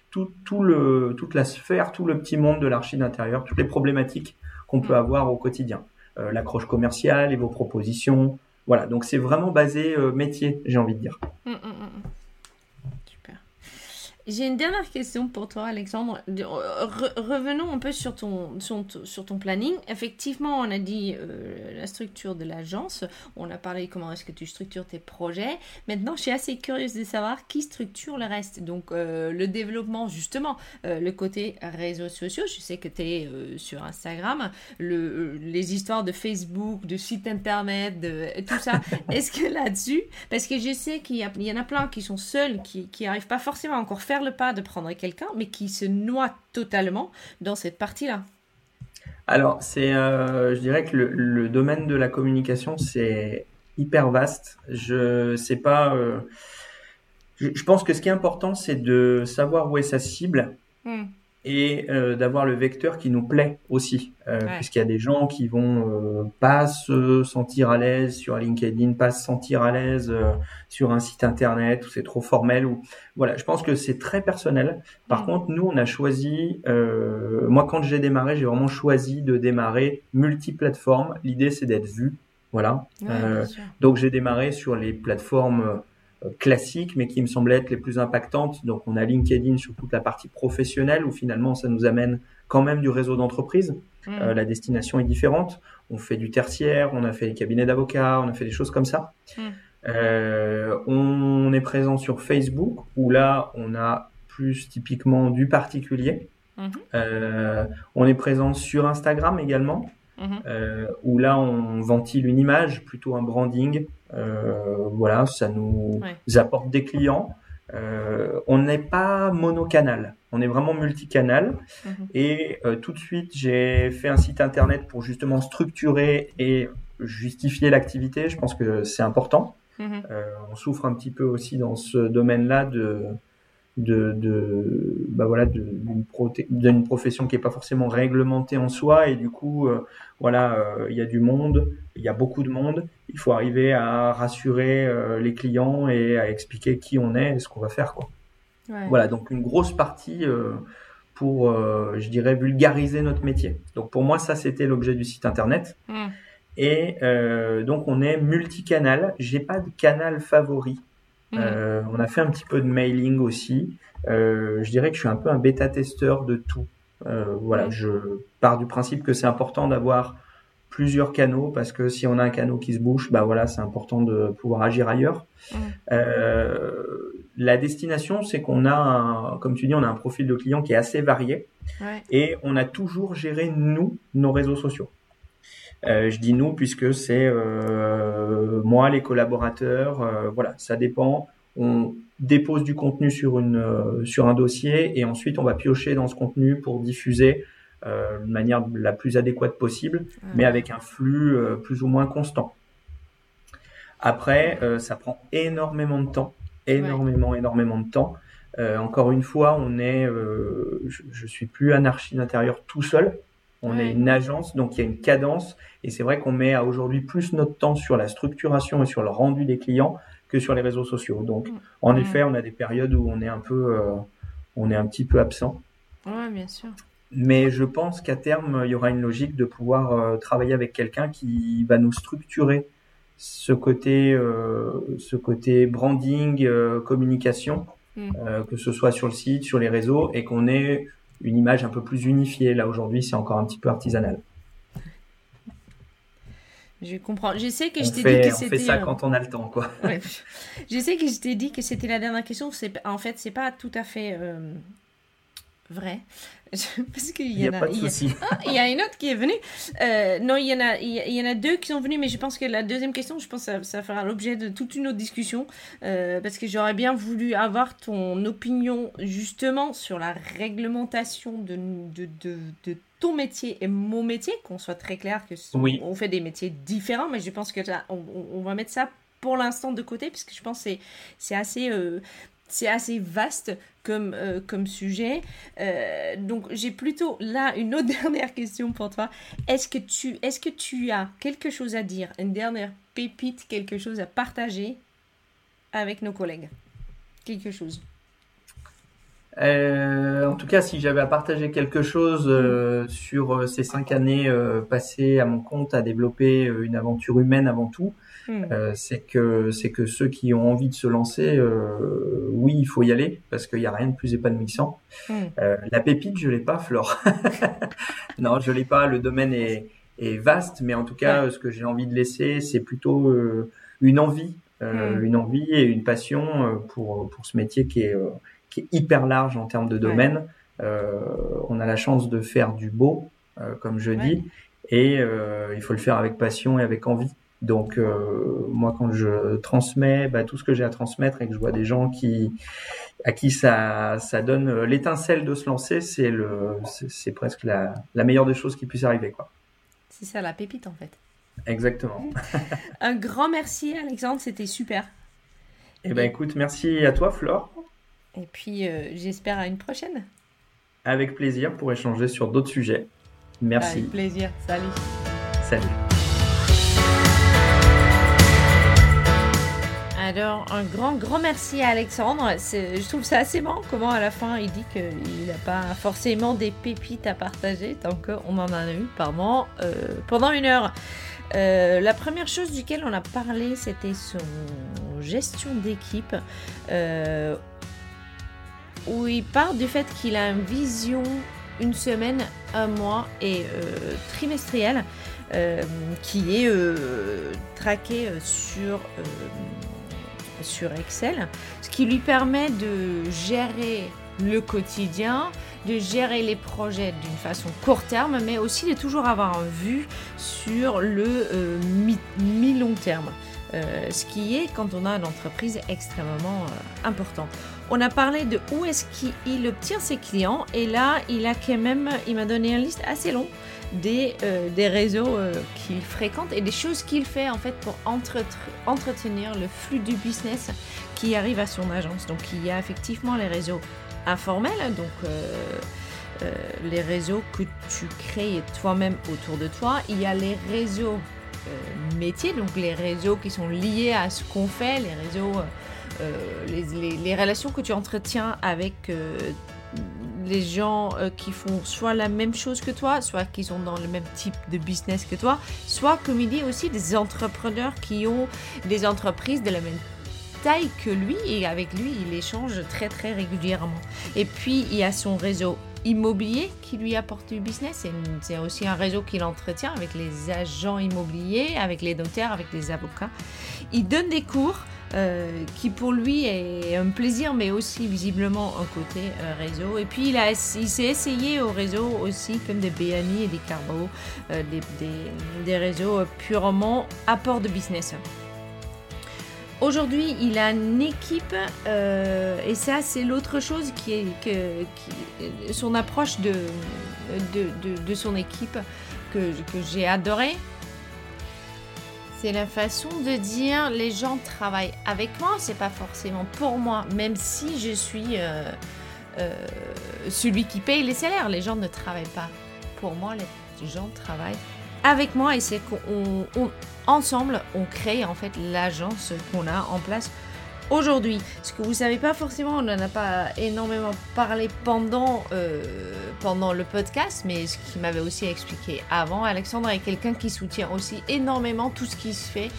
tout, tout le, toute la sphère, tout le petit monde de l'archi d'intérieur, toutes les problématiques qu'on peut avoir au quotidien. L'accroche commerciale et vos propositions, voilà, donc c'est vraiment basé euh, métier, j'ai envie de dire. Hum, hum, j'ai une dernière question pour toi, Alexandre. revenons un peu sur ton, sur, ton planning. Effectivement, on a dit euh, la structure de l'agence. On a parlé comment est-ce que tu structures tes projets. Maintenant, je suis assez curieuse de savoir qui structure le reste. Donc, euh, le développement, justement, euh, le côté réseaux sociaux. Je sais que tu es sur Instagram. Le, les histoires de Facebook, de site internet, de, tout ça. (laughs) est-ce que là-dessus, parce que je sais qu'il y, y, en a plein qui sont seuls, qui n'arrivent pas forcément à encore faire le pas de prendre quelqu'un, mais qui se noie totalement dans cette partie-là Alors, c'est, euh, je dirais que le, domaine de la communication, c'est hyper vaste. Je sais pas. Euh, je, pense que ce qui est important, c'est de savoir où est sa cible. Hmm et euh, d'avoir le vecteur qui nous plaît aussi, euh, puisqu'il y a des gens qui vont euh, pas se sentir à l'aise sur LinkedIn, pas se sentir à l'aise euh, sur un site internet où c'est trop formel ou voilà. Je pense que c'est très personnel. Par mm. contre, nous on a choisi, moi quand j'ai démarré, j'ai vraiment choisi de démarrer multiplateforme. L'idée c'est d'être vu, voilà. donc j'ai démarré sur les plateformes classiques, mais qui me semblaient être les plus impactantes. Donc, on a LinkedIn sur toute la partie professionnelle, où finalement, ça nous amène quand même du réseau d'entreprise. Mmh. Euh, la destination est différente. On fait du tertiaire, on a fait des cabinets d'avocats, on a fait des choses comme ça. Mmh. Euh, on est présent sur Facebook, où là, on a plus typiquement du particulier. Mmh. Euh, on est présent sur Instagram également. Euh, où là on ventile une image, plutôt un branding. Euh, voilà, ça nous apporte des clients. Euh, on n'est pas monocanal, on est vraiment multicanal. Mhm. Et tout de suite, j'ai fait un site internet pour justement structurer et justifier l'activité. Je pense que c'est important. Mhm. on souffre un petit peu aussi dans ce domaine-là de de, de bah voilà d'une profession qui est pas forcément réglementée en soi et du coup euh, voilà euh, il y a du monde il y a beaucoup de monde. Il faut arriver à rassurer euh, les clients et à expliquer qui on est et ce qu'on va faire quoi. Voilà donc une grosse partie pour je dirais vulgariser notre métier. Donc pour moi ça c'était l'objet du site internet. Mmh. et donc on est multicanal. J'ai pas de canal favori Mmh. Euh, on a fait un petit peu de mailing aussi. Euh, je dirais que je suis un peu un bêta-testeur de tout. Euh, voilà, mmh. je pars du principe que c'est important d'avoir plusieurs canaux parce que si on a un canot qui se bouche, bah voilà, c'est important de pouvoir agir ailleurs. Mmh. la destination, c'est qu'on a, un, comme tu dis, on a un profil de client qui est assez varié et on a toujours géré nous nos réseaux sociaux. Euh, je dis nous puisque c'est euh, moi, les collaborateurs, euh, voilà, ça dépend. On dépose du contenu sur, une, sur un dossier et ensuite on va piocher dans ce contenu pour diffuser de manière la plus adéquate possible, mais avec un flux plus ou moins constant. Après, ça prend énormément de temps énormément, énormément de temps. encore une fois, on est, je, je suis plus anarchie d'intérieur tout seul. On est une agence, donc il y a une cadence. Et c'est vrai qu'on met aujourd'hui plus notre temps sur la structuration et sur le rendu des clients que sur les réseaux sociaux. Donc, mm. en mm. effet, on a des périodes où on est un peu, euh, on est un petit peu absent. Ouais, bien sûr. Mais je pense qu'à terme, il y aura une logique de pouvoir euh, travailler avec quelqu'un qui va nous structurer ce côté, euh, ce côté branding, communication, mm. que ce soit sur le site, sur les réseaux, et qu'on ait une image un peu plus unifiée. Là aujourd'hui, c'est encore un petit peu artisanal. Je comprends. Je sais que je t'ai dit que c'était. On fait ça quand on a le temps, quoi. (laughs) Je sais que je t'ai dit que c'était la dernière question. En fait, c'est pas tout à fait euh, vrai. (laughs) Parce qu'il y, en a. Il y, a... (laughs) Ah, il y a une autre qui est venue. Euh, non, il y en a. Il y en a deux qui sont venus, mais je pense que la deuxième question, je pense que ça, fera l'objet de toute une autre discussion, parce que j'aurais bien voulu avoir ton opinion justement sur la réglementation de de, de, de ton métier et mon métier, qu'on soit très clair que on fait des métiers différents, mais je pense que là, on, va mettre ça pour l'instant de côté, puisque je pense que c'est assez, euh, c'est assez vaste comme, euh, sujet. Euh, donc j'ai plutôt là une autre (laughs) dernière question pour toi. Est-ce que, tu, as quelque chose à dire, une dernière pépite, quelque chose à partager avec nos collègues? Quelque chose euh, en tout cas, si j'avais à partager quelque chose sur ces cinq années passées à mon compte à développer une aventure humaine avant tout, hmm. c'est que c'est que ceux qui ont envie de se lancer, oui, il faut y aller parce qu'il n'y a rien de plus épanouissant. Hmm. la pépite, je l'ai pas, Flore. (laughs) non, je l'ai pas. Le domaine est, est vaste, mais en tout cas, ce que j'ai envie de laisser, c'est plutôt une envie, hmm. une envie et une passion pour pour ce métier qui est qui est hyper large en termes de domaine. Euh, on a la chance de faire du beau, euh, comme je dis, et euh, il faut le faire avec passion et avec envie. Donc euh, moi, quand je transmets bah, tout ce que j'ai à transmettre et que je vois des gens qui à qui ça ça donne l'étincelle de se lancer, c'est le c'est presque la, la meilleure des choses qui puisse arriver quoi. C'est ça la pépite en fait. Exactement. (laughs) Un grand merci Alexandre, c'était super. Eh ben écoute, merci à toi Flore. Et puis, euh, j'espère à une prochaine. Avec plaisir pour échanger sur d'autres sujets. Merci. Avec plaisir. Salut. Salut. Alors, un grand, grand merci à Alexandre. Je trouve ça assez marrant comment à la fin il dit qu'il n'a pas forcément des pépites à partager tant qu'on en a eu pardon, euh, pendant une heure. Euh, la première chose duquel on a parlé, c'était son gestion d'équipe. Euh, où il part du fait qu'il a une vision une semaine, un mois et euh, trimestrielle qui est euh, traquée sur, sur Excel, ce qui lui permet de gérer le quotidien, de gérer les projets d'une façon court terme, mais aussi de toujours avoir une vue sur le mi-long terme. ce qui est, quand on a une entreprise, extrêmement important on a parlé de où est-ce qu'il obtient ses clients et là il a quand même il m'a donné une liste assez longue des, euh, des réseaux euh, qu'il fréquente et des choses qu'il fait en fait pour entretenir le flux du business qui arrive à son agence. Donc il y a effectivement les réseaux informels, donc euh, les réseaux que tu crées toi-même autour de toi. Il y a les réseaux métiers, donc les réseaux qui sont liés à ce qu'on fait, les réseaux les, relations que tu entretiens avec les gens euh, qui font soit la même chose que toi, soit qui sont dans le même type de business que toi, soit comme il dit aussi des entrepreneurs qui ont des entreprises de la même taille que lui et avec lui il échange très très régulièrement. Et puis il y a son réseau immobilier qui lui apporte du business. C'est aussi un réseau qu'il entretient avec les agents immobiliers, avec les notaires, avec les avocats. Il donne des cours. Euh, qui pour lui est un plaisir, mais aussi visiblement un côté euh, réseau. Et puis il, il s'est essayé au réseau aussi, comme des BNI et des Carbo, euh, des, des, réseaux purement apport de business. Aujourd'hui, il a une équipe, et ça, c'est l'autre chose qui est que, son approche de, de, de, de, son équipe que, que j'ai adoré C'est la façon de dire les gens travaillent avec moi, c'est pas forcément pour moi, même si je suis euh, euh, celui qui paye les salaires. Les gens ne travaillent pas pour moi, les gens travaillent avec moi. Et c'est qu'on ensemble on crée en fait l'agence qu'on a en place aujourd'hui. Ce que vous savez pas forcément, on n'en a pas énormément parlé pendant, euh, pendant le podcast, mais ce qui m'avait aussi expliqué avant, Alexandre est quelqu'un qui soutient aussi énormément tout ce qui se fait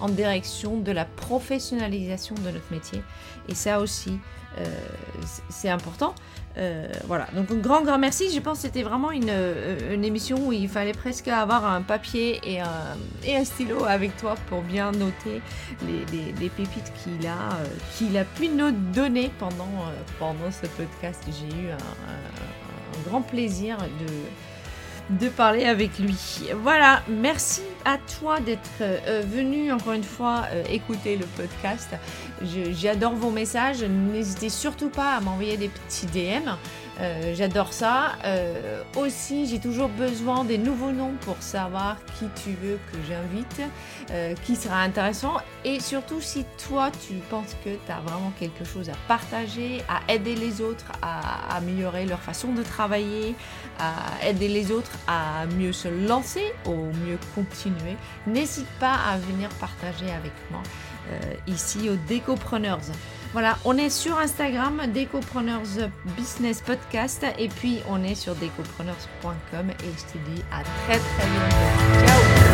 en direction de la professionnalisation de notre métier. Et ça aussi, euh, c'est important. Euh, voilà, donc un grand, grand merci. Je pense que c'était vraiment une, euh, une, émission où il fallait presque avoir un papier et un, et un stylo avec toi pour bien noter les, les, pépites qu'il a, a pu nous donner pendant, pendant ce podcast. J'ai eu un grand plaisir de de parler avec lui. Voilà, merci à toi d'être euh, venu encore une fois euh, écouter le podcast. J'adore vos messages. N'hésitez surtout pas à m'envoyer des petits DM. Euh, j'adore ça. Euh, aussi, j'ai toujours besoin des nouveaux noms pour savoir qui tu veux que j'invite, euh, qui sera intéressant. Et surtout, si toi, tu penses que tu as vraiment quelque chose à partager, à aider les autres à améliorer leur façon de travailler, à aider les autres à mieux se lancer ou mieux continuer, n'hésite pas à venir partager avec moi ici au Décopreneurs. Voilà, on est sur Instagram, Decopreneurs Business Podcast, et puis on est sur decopreneurs.com, et je te dis à très très bientôt. Ciao